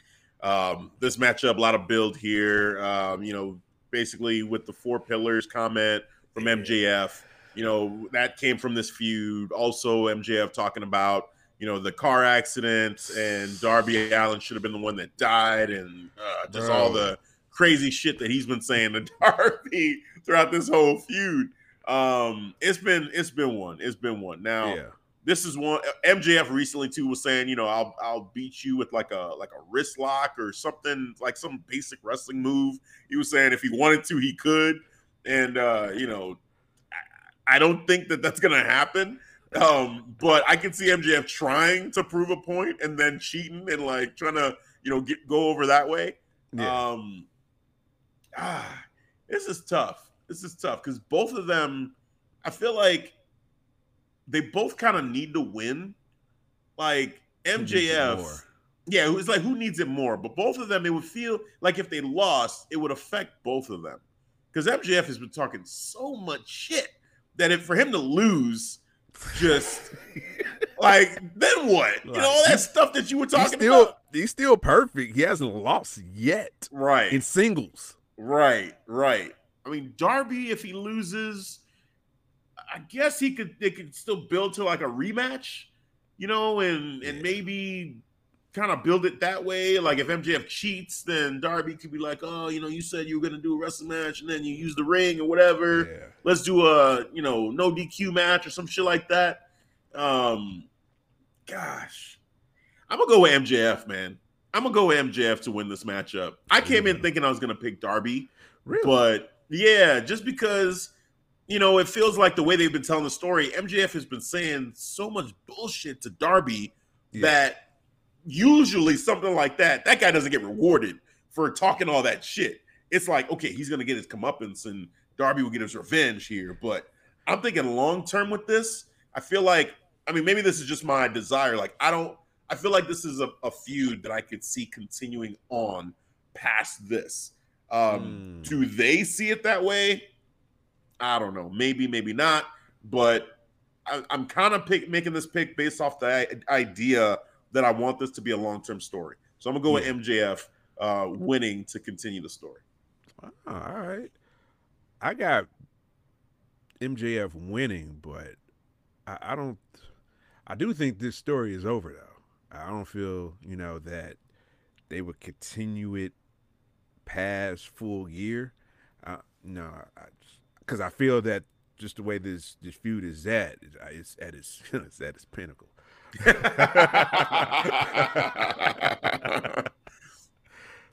Um, this matchup, a lot of build here. Um, you know, basically with the four pillars comment from MJF. You know, that came from this feud. Also, MJF talking about, you know, the car accident and Darby Allin should have been the one that died and uh, just all the crazy shit that he's been saying to Darby throughout this whole feud. Um, it's been it's been one. It's been one. Now, Yeah. This is one MJF recently too was saying, you know, I'll I'll beat you with like a like a wrist lock or something like some basic wrestling move. He was saying if he wanted to, he could, and uh, you know, I, I don't think that that's gonna happen. Um, but I can see MJF trying to prove a point and then cheating and like trying to you know get go over that way. Yeah. Um, ah, this is tough. This is tough because both of them, I feel like they both kind of need to win. Like Who needs it MJF, yeah, it's like who needs it more? But both of them, it would feel like if they lost, it would affect both of them. Because MJF has been talking so much shit that if for him to lose, just like then what? You know all that stuff that you were talking still about. he's still perfect. He hasn't lost yet Right. in singles. Right, right. I mean, Darby, if he loses, I guess he could. They could still build to like a rematch, you know, and and maybe kind of build it that way. Like if MJF cheats, then Darby could be like, oh, you know, you said you were gonna do a wrestling match, and then you use the ring or whatever. Yeah. Let's do a you know no DQ match or some shit like that. Um, gosh, I'm gonna go with MJF, man. I'm gonna go with MJF to win this matchup. I came in Mhm. thinking I was gonna pick Darby. Really? But yeah, just because you know, it feels like the way they've been telling the story, MJF has been saying so much bullshit to Darby Yeah. that usually something like that, that guy doesn't get rewarded for talking all that shit. It's like, okay, he's gonna get his comeuppance and Darby will get his revenge here. But I'm thinking long term with this, I feel like, I mean, maybe this is just my desire. Like, I don't, I feel like this is a, a feud that I could see continuing on past this. Um, Mm. Do they see it that way? I don't know. Maybe, maybe not. But I, I'm kind of pick, making this pick based off the idea that I want this to be a long term story. So I'm gonna go with MJF uh, winning to continue the story. Oh, all right. I got MJF winning, but I, I don't. I do think this story is over, though. I don't feel, you know, that they would continue it past Full Gear. Uh, no, because I, feel that just the way this this feud is at, it's at its it's at its pinnacle.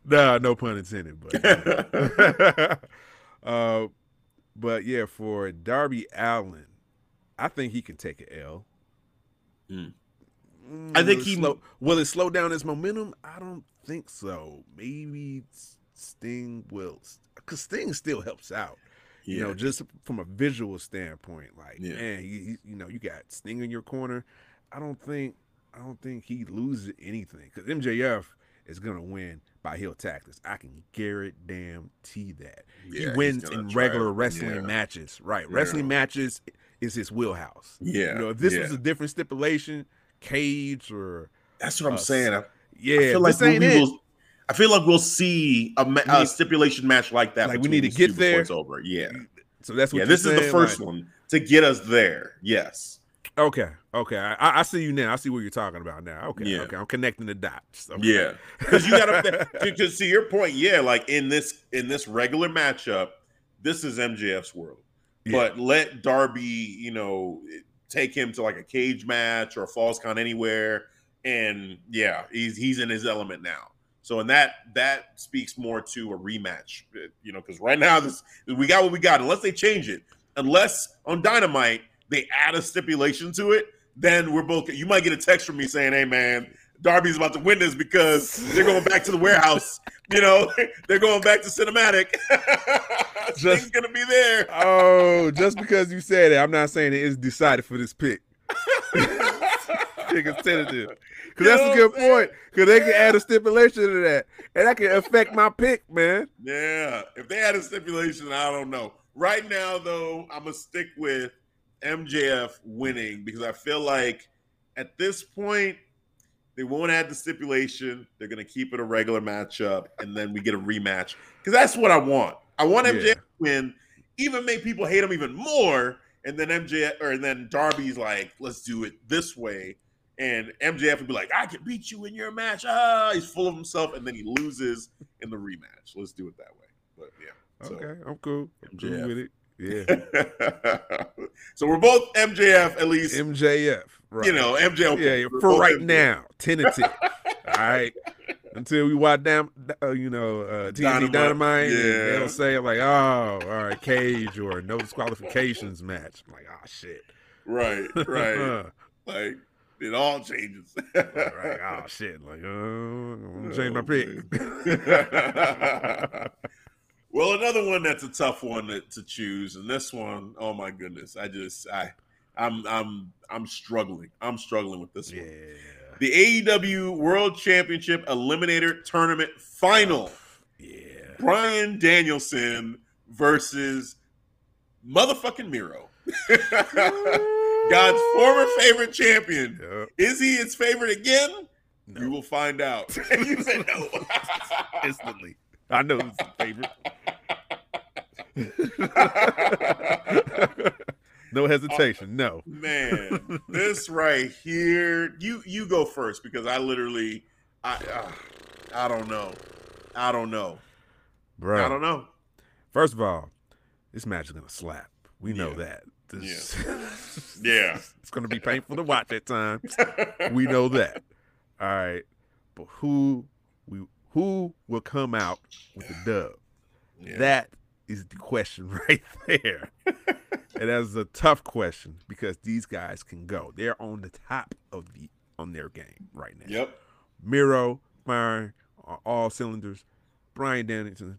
no, no pun intended, but uh, but yeah, for Darby Allin, I think he can take an L. Mm. Mm, I think he- slow, will it slow down his momentum. I don't think so. Maybe Sting will, because Sting still helps out. You know, just from a visual standpoint, like Yeah. man, he, he- you know, you got Sting in your corner. I don't think, I don't think he loses anything because MJF is gonna win by heel tactics. I can guarantee that Yeah, he wins in regular it. wrestling Yeah. matches. Right, Yeah. wrestling matches is his wheelhouse. Yeah, you know, if this yeah. was a different stipulation, cage or That's what I'm uh, saying. I, yeah, I feel like we it. will, I feel like we'll see a, ma- We a stipulation match like that. like, we need to get there. It's over. Yeah, So that's what yeah. This is the first like- one to get us there. Yes. Okay, okay, I, I see you now. I see what you're talking about now. Okay, Yeah. okay, I'm connecting the dots. Okay. Yeah, because you got to because to your point, yeah, like in this in this regular matchup, this is MJF's world. Yeah. But let Darby, you know, take him to like a cage match or a falls count anywhere, and yeah, he's he's in his element now. So and that that speaks more to a rematch, you know, because right now this we got what we got. Unless they change it, unless on Dynamite they add a stipulation to it, then we're both. You might get a text from me saying, "Hey, man." Darby's about to win this because they're going back to the warehouse. You know, they're going back to cinematic. Just- gonna be there. Oh, just because you said it, I'm not saying it is decided for this pick. Is tentative. Because that's a good point. Because they can add a stipulation to that, and that can affect my pick, man. Yeah, if they add a stipulation, I don't know. Right now, though, I'm gonna stick with MJF winning because I feel like at this point they won't add the stipulation. They're gonna keep it a regular matchup, and then we get a rematch because that's what I want. I want MJF Yeah. to win, even make people hate him even more, and then MJF or and then Darby's like, let's do it this way. And MJF would be like, I can beat you in your match. Ah, he's full of himself, and then he loses in the rematch. Let's do it that way. But yeah. So, Okay, I'm cool. I'm cool with it. Yeah, so we're both MJF at least. MJF. Right. You know, MJF. yeah, yeah, for right MJF. now, tentative. All right. Until we watch down, uh, you know, uh, TNT Dynamite, Dynamite, yeah. they'll say like, "Oh, all right, cage or no disqualifications match." I'm like, "Oh shit!" Right, right. like it all changes. right. Oh shit! Like, uh, I'm gonna change my Oh, pick. well, another one that's a tough one to, to choose, and this one, oh my goodness, I just I I'm I'm I'm struggling. I'm struggling with this yeah. one. The AEW World Championship Eliminator Tournament Final. Yeah. Bryan Danielson versus motherfucking Miro. God's former favorite champion. Yep. Is he his favorite again? No. We will find out. you said no. Instantly. I know it's a favorite. no hesitation. No. Man, this right here. You you go first because I literally I uh, I don't know. I don't know. Bro. I don't know. First of all, this match is gonna slap. We know Yeah. that. This- Yeah. it's gonna be painful to watch at times. We know that. All right. But who we who will come out with the dub? Yeah. That is the question right there. and that's a tough question because these guys can go. They're on the top of the on their game right now. Yep. Miro firing on all cylinders. Bryan Danielson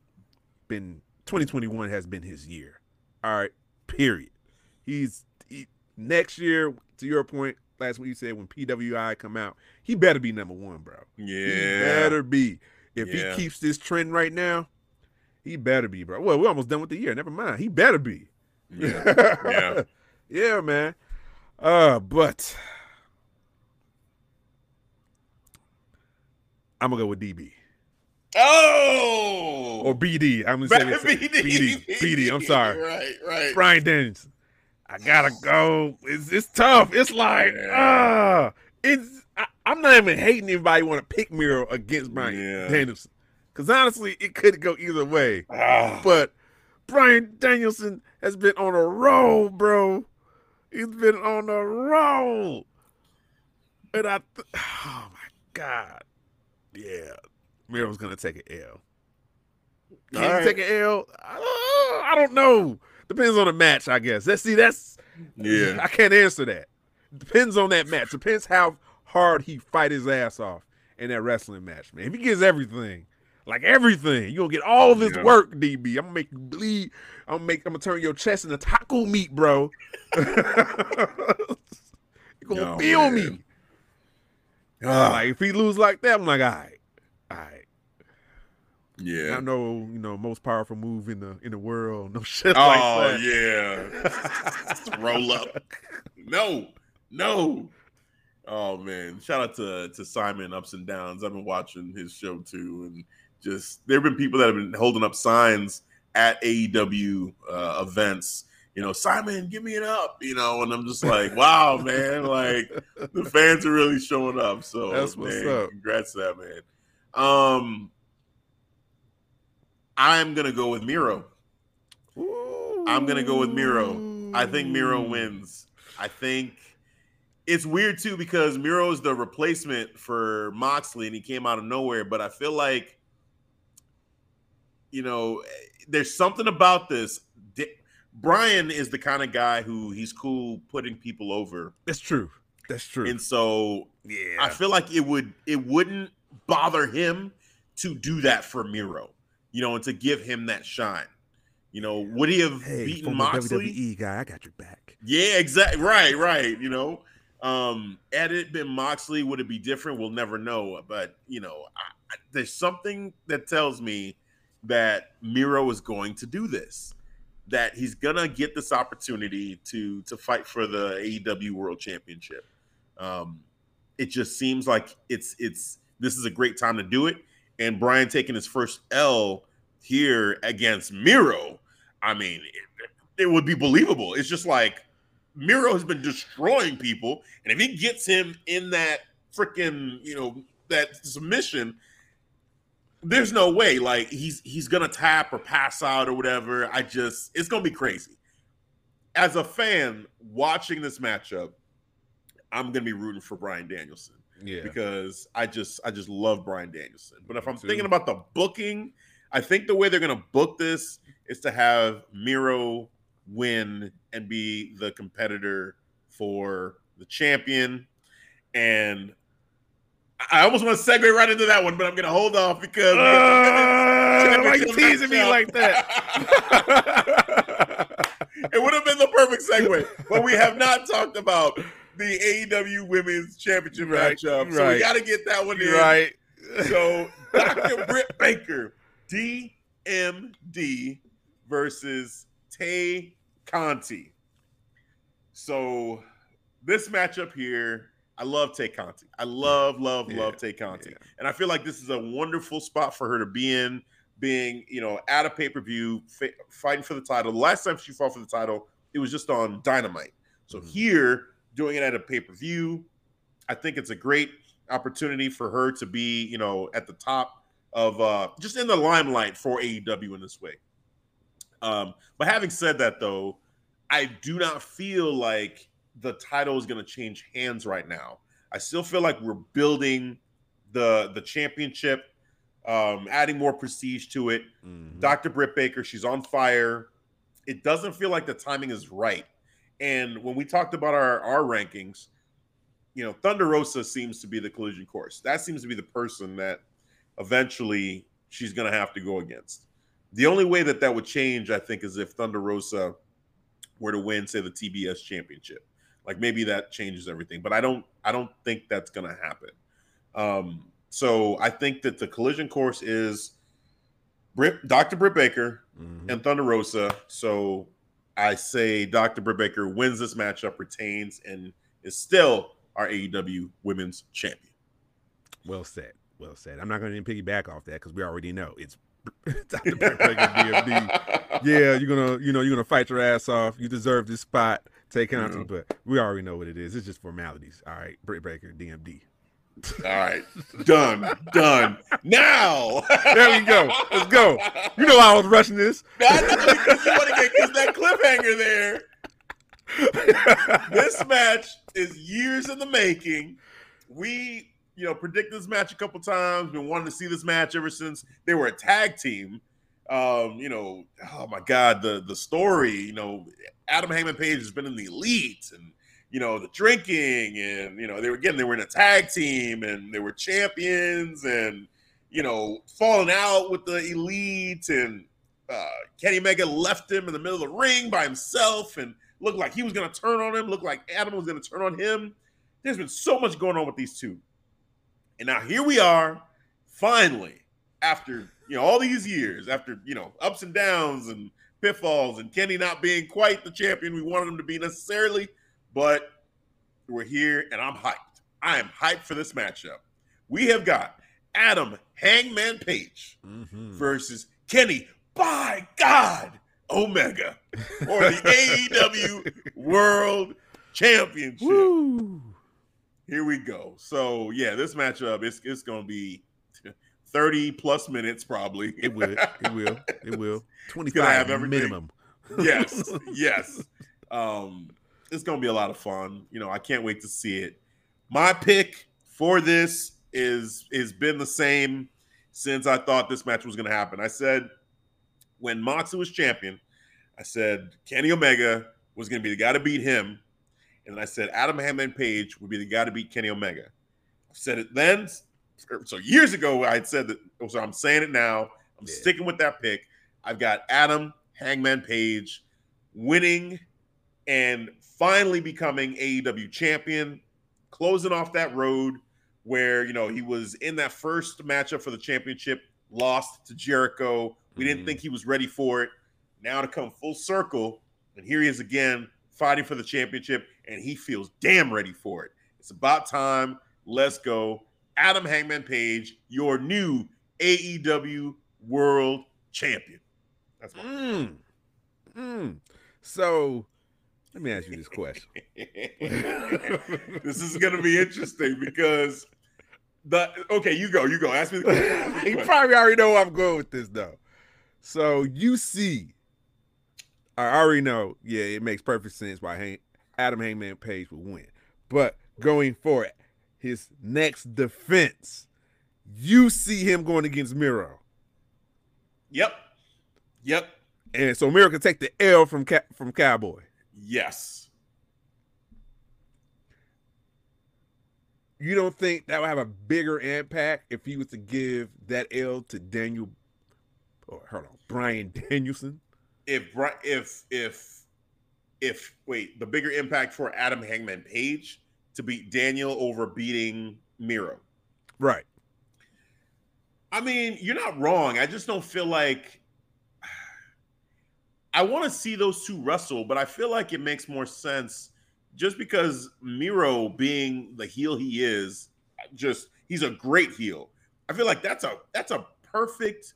been 2021 has been his year. All right, period. He's he, next year. To your point, last week you said when PWI come out, he better be number one, bro. He Yeah. better be. If Yeah. he keeps this trend right now, he better be, bro. Well, we're almost done with the year. Never mind. He better be. Yeah. Yeah. yeah, man. Uh, but I'm gonna go with DB Oh. or BD. I'm gonna say. BD. BD. BD. I'm sorry. Right. Right. Bryan Danielson. I gotta go. It's it's tough. It's like ah, it's. I, I'm not even hating anybody want to pick Miro against Brian Yeah. Danielson, because honestly, it could go either way. Ah. But Bryan Danielson has been on a roll, bro. He's been on a roll, and I. Th- oh my god, yeah, Miro's gonna take an L. Can All he right. take an L? I, I don't know. Depends on the match, I guess. Let's see. That's Yeah. I can't answer that. Depends on that match. Depends how hard he fight his ass off in that wrestling match, man. If he gives everything, like everything, you gonna get all this Yeah. work, DB. I'm gonna make you bleed. I'm gonna make. I'm gonna turn your chest into taco meat, bro. you gonna Yo, feel man. me. Ah. Like if he lose like that, I'm like, all right, all right. Yeah. I know, you know, most powerful move in the in the world. No shit Oh like yeah. Roll up. No, no. Oh man. Shout out to to Simon Ups and Downs. I've been watching his show too, and just there have been people that have been holding up signs at AEW uh, events. You know, Simon, give me an up. You know, and I'm just like, wow, man. Like the fans are really showing up. So That's what's man, up. Congrats to that man. Um, I'm gonna go with Miro. I'm gonna go with Miro. I think Miro wins. I think it's weird too because Miro is the replacement for Moxley and he came out of nowhere. But I feel like, you know, there's something about this. Brian is the kind of guy who he's cool putting people over, That's true. That's true. and so yeah. I feel like it would it wouldn't bother him to do that for Miro, you know, and to give him that shine. You know, would he have hey, beaten Moxley? WWE guy, I got your back. Yeah, exactly. Right, right. You know, um, had it been Moxley, would it be different? We'll never know. But you know, I, I- there's something that tells me that Miro is going to do this. That he's gonna get this opportunity to to fight for the AEW World Championship. Um, it just seems like it's it's this is a great time to do it. And Brian taking his first L here against Miro. I mean, it, it would be believable. It's just like Miro has been destroying people, and if he gets him in that freaking, you know, that submission, there's no way. Like he's he's gonna tap or pass out or whatever. I just it's gonna be crazy. As a fan watching this matchup, I'm gonna be rooting for Bryan Danielson Yeah. because I just I just love Bryan Danielson. But if I'm too. thinking about the booking, I think the way they're gonna book this is to have Miro win and be the competitor for the champion. And I almost want to segue right into that one, but I'm gonna hold off because Uh, why you teasing me like that? it would have been the perfect segue, but we have not talked about the AEW Women's Championship Right, matchup, so we got to get that one in. right. So Dr. Britt Baker, DMD versus Tay Conti. So this matchup here, I love Tay Conti. I love, love, Yeah, love Tay Conti. yeah. And I feel like this is a wonderful spot for her to be in, being, you know, at a pay per view, fa- fighting for the title. The last time she fought for the title, it was just on Dynamite. So Mhm. here, doing it at a pay per view, I think it's a great opportunity for her to be, you know, at the top of uh just in the limelight for AEW in this way. Um, but having said that, though, I do not feel like the title is going to change hands right now. I still feel like we're building the the championship, um, adding more prestige to it. Mhm. Dr. Britt Baker, she's on fire. It doesn't feel like the timing is right. And when we talked about our our rankings, you know, Thunder Rosa seems to be the collision course. That seems to be the person that eventually she's going to have to go against. The only way that that would change, I think, is if Thunder Rosa were to win, say, the TBS championship. Like maybe that changes everything, but I don't. I don't think that's going to happen. Um, so I think that the collision course is Britt, Dr. Britt Baker Mhm. and Thunder Rosa. So I say Dr. Britt Baker wins this matchup, retains, and is still our AEW Women's Champion. Well said. Well said. I'm not going to piggyback off that because we already know it's Dr. Britt Baker, DMD. Yeah, you're gonna, you know, you're gonna fight your ass off. You deserve this spot. Tay Conti, Yeah. Mm-hmm. but we already know what it is. It's just formalities. All right, Britt Baker, DMD. All right, done, done. Now, There we go. Let's go. You know I was rushing this. I know because you want to get that cliffhanger there. This match is years in the making. We, you know, predict this match a couple times. Been wanting to see this match ever since they were a tag team. Um, you know, oh my God, the the story. You know, Adam Hangman Page has been in the elite, and you know the drinking, and you know they were again they were in a tag team, and they were champions, and you know falling out with the elite, and uh, Kenny Omega left him in the middle of the ring by himself, and looked like he was going to turn on him. Looked like Adam was going to turn on him. There's been so much going on with these two, and now here we are, finally, after you know all these years, after you know ups and downs and pitfalls, and Kenny not being quite the champion we wanted him to be necessarily, but we're here, and I'm hyped. I am hyped for this matchup. We have got Adam Hangman Page Mhm. versus Kenny, by God, Omega for the AEW World Championship. Woo. Here we go. So yeah, this matchup is it's gonna be 30 plus minutes probably. It will. It will. It will. 25 everything. minimum. yes, yes. Um, it's gonna be a lot of fun. You know, I can't wait to see it. My pick for this is is been the same since I thought this match was gonna happen. I said when Moxley was champion, I said Kenny Omega was gonna be the guy to beat him, and I said Adam Hangman Page would be the guy to beat Kenny Omega. I said it then. So years ago, I had said that. Oh, so I'm saying it now. I'm Yeah. sticking with that pick. I've got Adam Hangman Page winning and finally becoming AEW champion, closing off that road where you know he was in that first matchup for the championship, lost to Jericho. We didn't Mhm. think he was ready for it. Now to come full circle, and here he is again fighting for the championship, and he feels damn ready for it. It's about time. Let's go. Adam Hangman Page, your new AEW World Champion. That's my Mm. Mm. So let me ask you this question. this is going to be interesting because the okay, you go, you go. Ask me the question. Ask me you probably already know where I'm going with this though. So you see, I already know, yeah, it makes perfect sense why Adam Hangman Page would win. But going for it, his next defense, you see him going against Miro. Yep, yep, And so Miro can take the L from Ca- from Cowboy. Yes. You don't think that would have a bigger impact if he was to give that L to Daniel or hold on, Bryan Danielson? If if if if wait, the bigger impact for Adam Hangman Page to beat Daniel over beating Miro. Right. I mean, you're not wrong. I just don't feel like I want to see those two wrestle, but I feel like it makes more sense just because Miro being the heel he is, just he's a great heel. I feel like that's a that's a perfect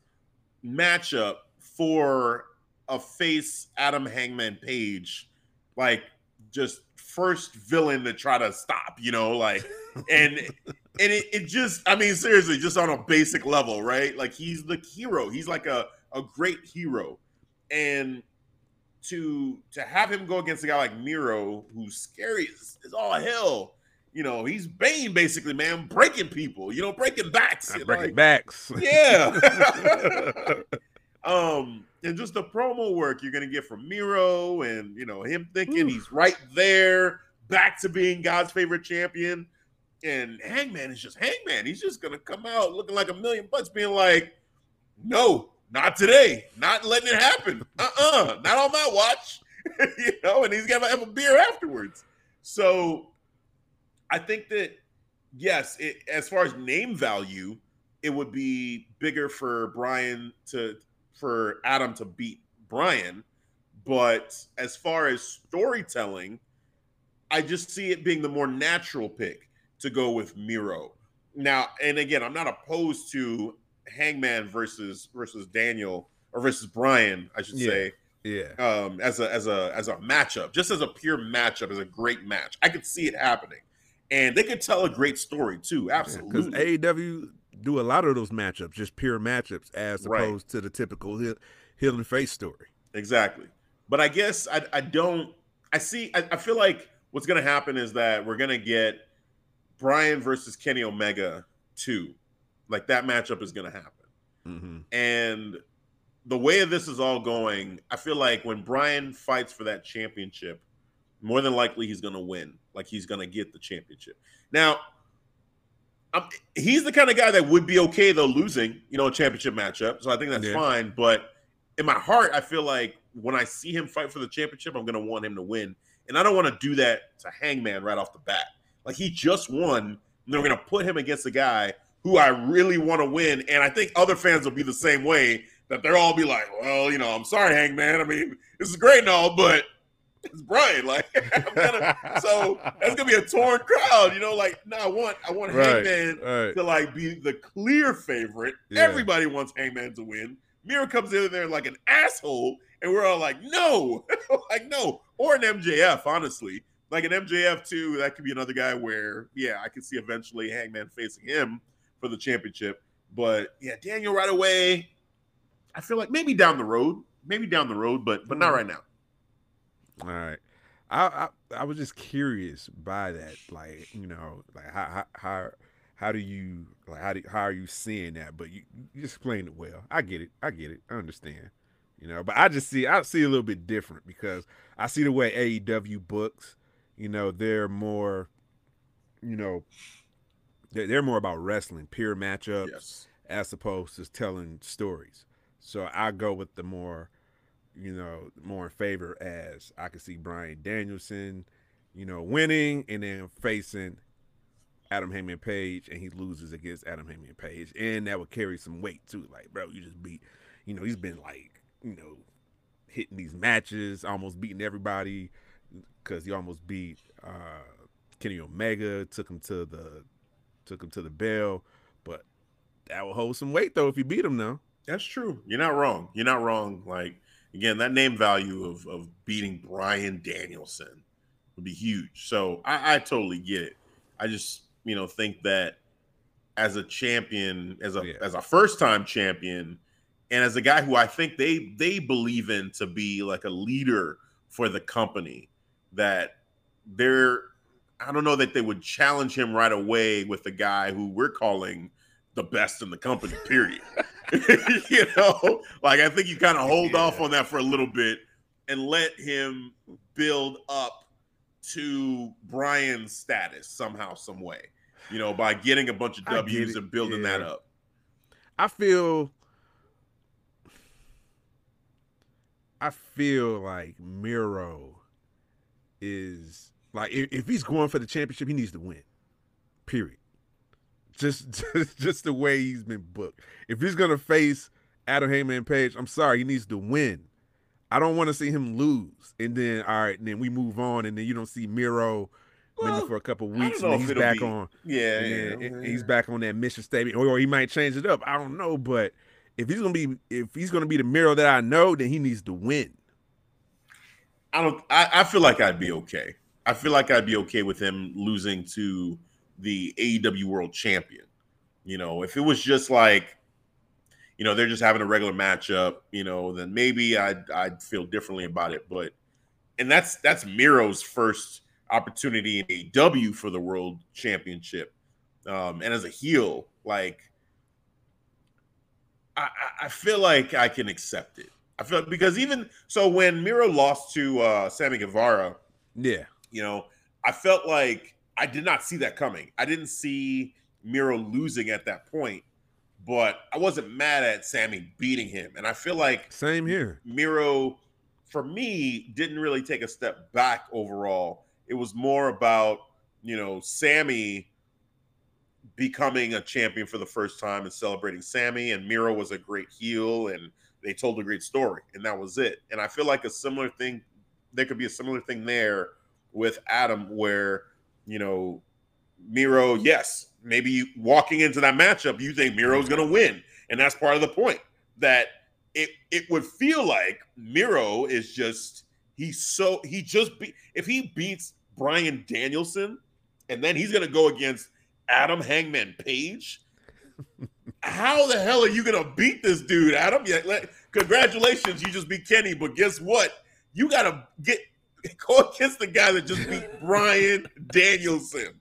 matchup for a face Adam Hangman Page, like just first villain to try to stop, you know, like and and it, it just I mean seriously, just on a basic level, right? Like he's the hero. He's like a a great hero. And to to have him go against a guy like Miro, who's scary is, as all hell. You know, he's Bane basically, man, breaking people, you know, breaking backs. breaking like, backs. Yeah. um, and just the promo work you're gonna get from Miro and you know, him thinking Ooh. he's right there, back to being God's favorite champion. And Hangman is just Hangman. He's just gonna come out looking like a million bucks, being like, No, not today. Not letting it happen. Uh-uh. Not on my watch. you know, and he's gonna have a beer afterwards. So I think that yes, it, as far as name value, it would be bigger for Brian to for Adam to beat Brian. But as far as storytelling, I just see it being the more natural pick to go with Miro. Now, and again, I'm not opposed to Hangman versus versus Daniel or versus Brian, I should yeah. say. Yeah. Um, as a as a as a matchup, just as a pure matchup, as a great match, I could see it happening, and they could tell a great story too. Absolutely, because yeah, AEW do a lot of those matchups, just pure matchups, as right. opposed to the typical heel, heel and face story. Exactly, but I guess I I don't I see I, I feel like what's gonna happen is that we're gonna get Brian versus Kenny Omega two like that matchup is going to happen. Mm-hmm. And the way this is all going, I feel like when Brian fights for that championship, more than likely he's going to win. Like he's going to get the championship. Now, I'm, he's the kind of guy that would be okay though losing, you know, a championship matchup. So I think that's yeah. fine. But in my heart, I feel like when I see him fight for the championship, I'm going to want him to win. And I don't want to do that to Hangman right off the bat. Like he just won, and they're going to put him against a guy who I really want to win. And I think other fans will be the same way that they'll all be like, well, you know, I'm sorry, Hangman. I mean, this is great and all, but it's Bryan. Like, gonna, so that's gonna be a torn crowd, you know. Like, no, I want I want right, Hangman right. to like be the clear favorite. Yeah. Everybody wants Hangman to win. Miro comes in there like an asshole, and we're all like, no, like no, or an MJF, honestly. Like an MJF too, that could be another guy where, yeah, I can see eventually Hangman facing him for the championship. But yeah, Daniel right away. I feel like maybe down the road, maybe down the road, but but not mm-hmm. right now. All right. I, I, I was just curious by that, like you know, like how how how, how do you like how do how are you seeing that? But you, you explained it well. I get it. I get it. I understand. You know, but I just see I see a little bit different because I see the way AEW books. You know, they're more, you know, they're, they're more about wrestling, pure matchups, yes. as opposed to telling stories. So I go with the more, you know, more in favor as I can see Bryan Danielson, you know, winning and then facing Adam Hangman Page, and he loses against Adam Hangman Page, and that would carry some weight too. Like, bro, you just beat, you know, he's been like, you know, hitting these matches, almost beating everybody because he almost beat uh, Kenny Omega, took him to the took him to the bell, but that will hold some weight though if you beat him now. That's true. You're not wrong. You're not wrong. Like again, that name value of of beating Bryan Danielson would be huge. So I, I totally get it. I just you know think that as a champion, as a yeah. as a first time champion, and as a guy who I think they they believe in to be like a leader for the company, that they're I don't know that they would challenge him right away with the guy who we're calling the best in the company, period. you know, like I think you kind of hold yeah. off on that for a little bit and let him build up to Brian's status somehow, some way, you know, by getting a bunch of W's and building yeah. that up. I feel I feel like Miro is like if, if he's going for the championship, he needs to win. Period. Just, just just the way he's been booked. If he's gonna face Adam Hangman Page, I'm sorry, he needs to win. I don't want to see him lose, and then all right, and then we move on, and then you don't see Miro Well, for a couple weeks, and then he's back be- on. Yeah, and yeah, yeah. he's back on that mission statement, or, or he might change it up. I don't know, but if he's gonna be if he's gonna be the Miro that I know, then he needs to win. I don't. I, I feel like I'd be okay. I feel like I'd be okay with him losing to the AEW World Champion. You know, if it was just like, you know, they're just having a regular matchup, you know, then maybe I'd I'd feel differently about it. But and that's that's Miro's first opportunity in AEW for the World Championship, um, and as a heel, like. I, I- feel like I can accept it. I feel because even so, when Miro lost to uh, Sammy Guevara, Yeah, you know, I felt like I did not see that coming. I didn't see Miro losing at that point, but I wasn't mad at Sammy beating him. And I feel like same here. Miro, for me, didn't really take a step back overall. It was more about, you know, Sammy becoming a champion for the first time and celebrating Sammy. And Miro was a great heel and they told a great story. And that was it. And I feel like a similar thing, there could be a similar thing there with Adam where, you know, Miro, yes, maybe walking into that matchup, you think Miro's going to win. And that's part of the point that it it would feel like Miro is just he's so he just be if he beats Bryan Danielson and then he's gonna go against Adam Hangman Page. How the hell are you gonna beat this dude, Adam? Yeah, congratulations, you just beat Kenny, but guess what? You gotta get go against the guy that just beat Bryan Danielson.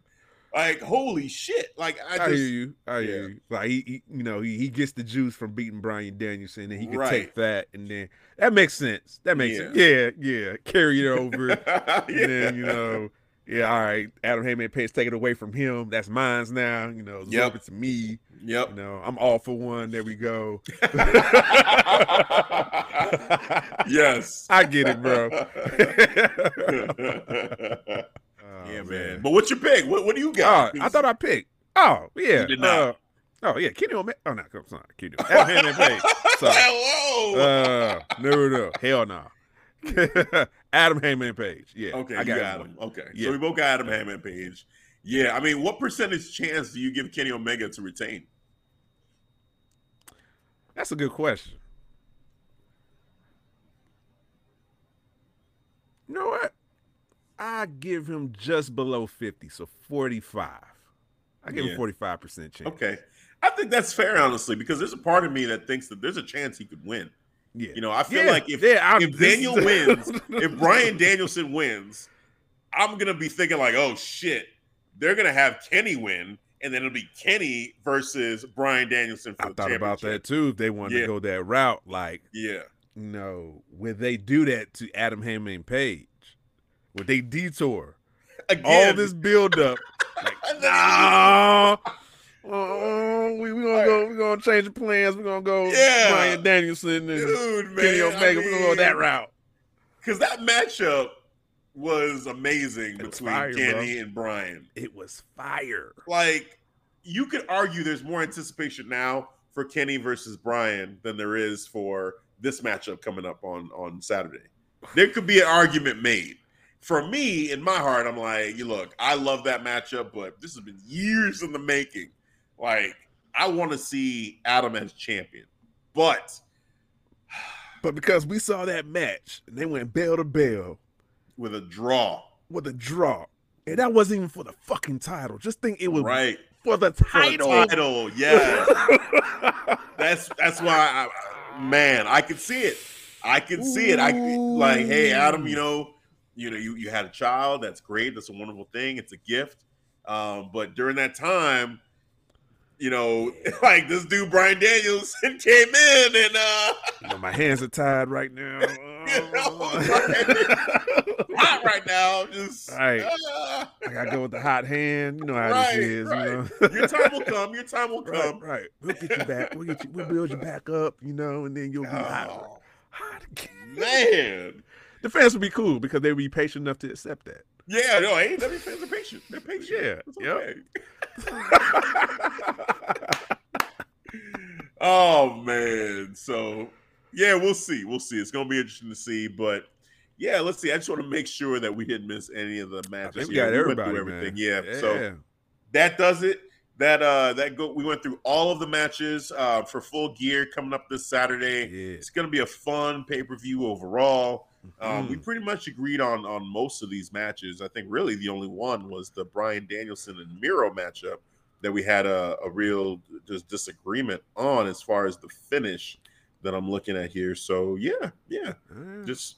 Like, holy shit! Like, I I, hear you. I hear yeah. you. Like he, he- you know, he, he gets the juice from beating Bryan Danielson, and he can Right. take that, and then that makes sense. That makes Yeah. sense. Yeah, yeah. Carry it over. yeah. And then, you know, yeah, all right. Adam Hangman Page take it away from him. That's mine's now. You know, Yep. yep. it to me. Yep. You know, I'm all for one. There we go. yes. I get it, bro. Oh, yeah, man. But what's your pick? What, what do you Oh, got? I thought I picked. Oh, yeah. You did not. Uh, oh, yeah. Kenny Omega. Oh, no, I'm sorry. Kenny. Adam Hangman Page. Sorry. Hello. Uh, no, no, hell no. Adam Hangman Page. Yeah. okay, I got, got him. him. Okay, Yeah. so we both got Adam Hangman Page. Yeah, I mean, what percentage chance do you give Kenny Omega to retain? That's a good question. You know what? I give him just below 50, so 45. I give Yeah. him 45% chance. Okay, I think that's fair, honestly, because there's a part of me that thinks that there's a chance he could win. Yeah. You know, I feel Yeah, like if yeah, I'm- if Daniel wins, if Bryan Danielson wins, I'm gonna be thinking like, oh shit, they're gonna have Kenny win, and then it'll be Kenny versus Bryan Danielson for the team. I thought about that too. If they wanted Yeah. to go that route, like, Yeah, no, would they do that to Adam Hangman Page? Would they detour again, all this buildup? like, And then- nah, uh, we we gonna go. We gonna change the plans. We are gonna go Yeah. Bryan Danielson and dude, man, Kenny Omega. We are gonna go that route. because that matchup was amazing It was between fire, Kenny and Brian. It was fire. Like you could argue there's more anticipation now for Kenny versus Brian than there is for this matchup coming up on on Saturday. There could be an argument made. For me, in my heart, I'm like, you look, I love that matchup, but this has been years in the making. Like, I want to see Adam as champion. But But because we saw that match and they went bell to bell with a draw, with a draw, and that wasn't even for the fucking title. Just think it was right? for the For the title. title, yeah. That's that's why, I, man, I could see it. I could see it. I like, hey, Adam, you know, you know, you you had a child. That's great. That's a wonderful thing. It's a gift. Um, but during that time, you know, like this dude Brian Daniels came in and uh You know, my hands are tied right now. You know, hot right now. Just Right. ah, I gotta go with the hot hand. You know how right, this is. right. You know. Your time will come. Your time will come. right. We'll get you back. We'll get you. We'll build you back up. You know, and then you'll be hot. Oh, Hot again. man. The fans would be cool because they would be patient enough to accept that. Yeah, no, AEW fans are patient. They're patient. Yeah, It's yep. okay. oh man, so yeah, we'll see. We'll see. It's gonna be interesting to see, but yeah, let's see. I just want to make sure that we didn't miss any of the matches. we Yeah, got went everybody, through everything. man. Yeah. So that does it. That uh that go we went through all of the matches uh for full gear coming up this Saturday. yeah. It's gonna be a fun pay-per-view overall. Um, we Mhm. pretty much agreed on on most of these matches. I think really the only one was the Bryan Danielson and Miro matchup that we had a, a real just disagreement on as far as the finish that I'm looking at here. So yeah, yeah, Ah, just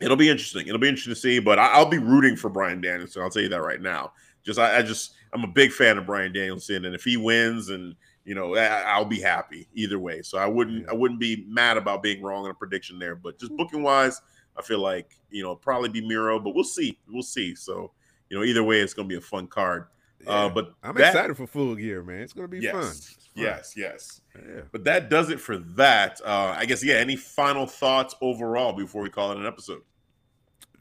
it'll be interesting. It'll be interesting to see, but I, I'll be rooting for Bryan Danielson. I'll tell you that right now. Just I, I just I'm a big fan of Bryan Danielson, and if he wins, and you know, I'll be happy either way. So I wouldn't I wouldn't be mad about being wrong in a prediction there. But just booking wise, I feel like you know probably be Miro, but we'll see. We'll see. So you know, either way, it's gonna be a fun card. Uh, but I'm that- excited for full gear, man. It's gonna be yes, fun. Fun. yes, yes. Yeah. But that does it for that. Uh, I guess yeah. Any final thoughts overall before we call it an episode?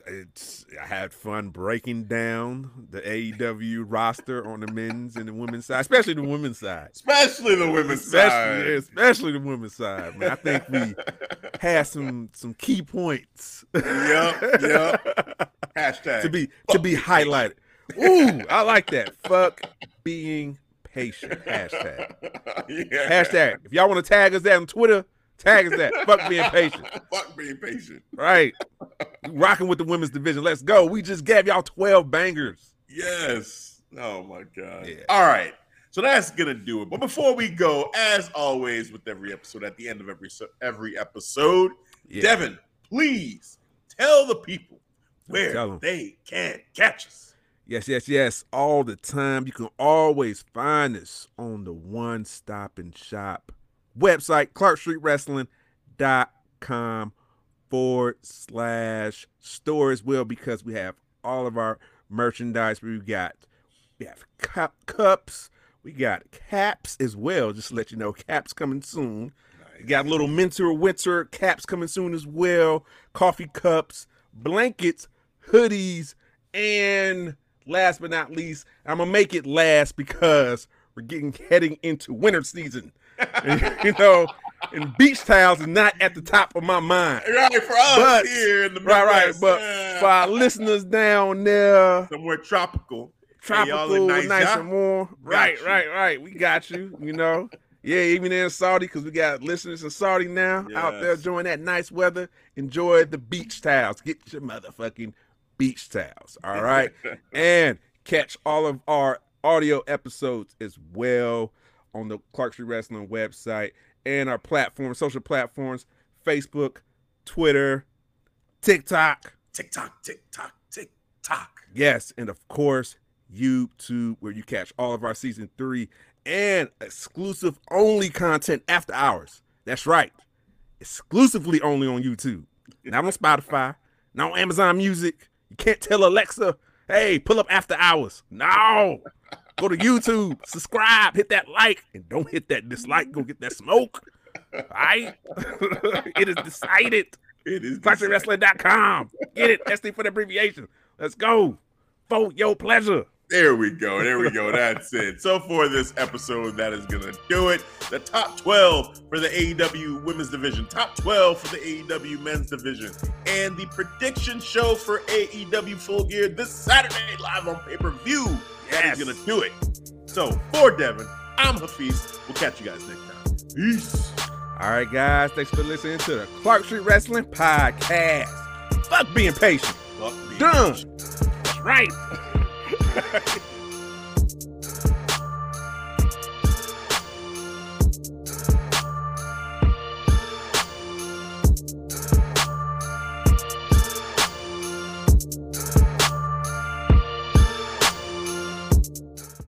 It's I had fun breaking down the AEW roster on the men's and the women's side, especially the women's side. Especially the women's side. Especially, especially the women's side, man. I think we had some some key points. Yep, yep. Hashtag to be to be highlighted. Ooh, I like that. Fuck being patient. Hashtag. yeah. Hashtag. If y'all want to tag us that on Twitter, tag is that. Fuck being patient. Fuck being patient. Right. Rocking with the women's division. Let's go. We just gave y'all 12 bangers. Yes. Oh my god. Yeah. All right. So that's gonna do it. But before we go, as always, with every episode, at the end of every so- every episode, Yeah. Devin, please tell the people where they can catch us. Yes, yes, yes. All the time. You can always find us on the one stop and shop website, clarkstreetwrestling.com forward slash store as well, because we have all of our merchandise. We've got we have cup, cups, we got caps as well. Just to let you know, caps coming soon. We got little Mentor Winter caps coming soon as well. Coffee cups, blankets, hoodies, and last but not least, I'm gonna make it last because we're getting heading into winter season. And, you know, and beach towels is not at the top of my mind. Right for us But- here in the Right, right. But Yeah. for our listeners down there, somewhere tropical. Hey, tropical, in nice, Nigeria? and warm. Right, you. right, right. We got you. You know, yeah. Even in Saudi, because we got listeners in Saudi now out there Yes. enjoying that nice weather. Enjoy the beach towels. Get your motherfucking beach towels. All right, and catch all of our audio episodes as well on the Clark Street Wrestling website and our platforms, social platforms, Facebook, Twitter, TikTok. TikTok, TikTok, TikTok. Yes, and of course, YouTube, where you catch all of our season three and exclusive only content after hours. That's right. Exclusively only on YouTube. Not on Spotify, not on Amazon Music. You can't tell Alexa, hey, pull up after hours. No. Go to YouTube, subscribe, hit that like, and don't hit that dislike. Go get that smoke. All right? it is decided. It is ClarkStreetWrestling.com. Get it. SD for the abbreviation. Let's go. For your pleasure. There we go. There we go. That's it. So for this episode, that is gonna do it. The top 12 for the AEW women's division, top 12 for the AEW men's division, and the prediction show for AEW Full Gear this Saturday live on pay-per-view. That Yes. is gonna do it. So for Devin, I'm Hafiz. We'll catch you guys next time. Peace. All right, guys. Thanks for listening to the Clark Street Wrestling Podcast. Fuck being patient. Fuck me. Done. That's right right.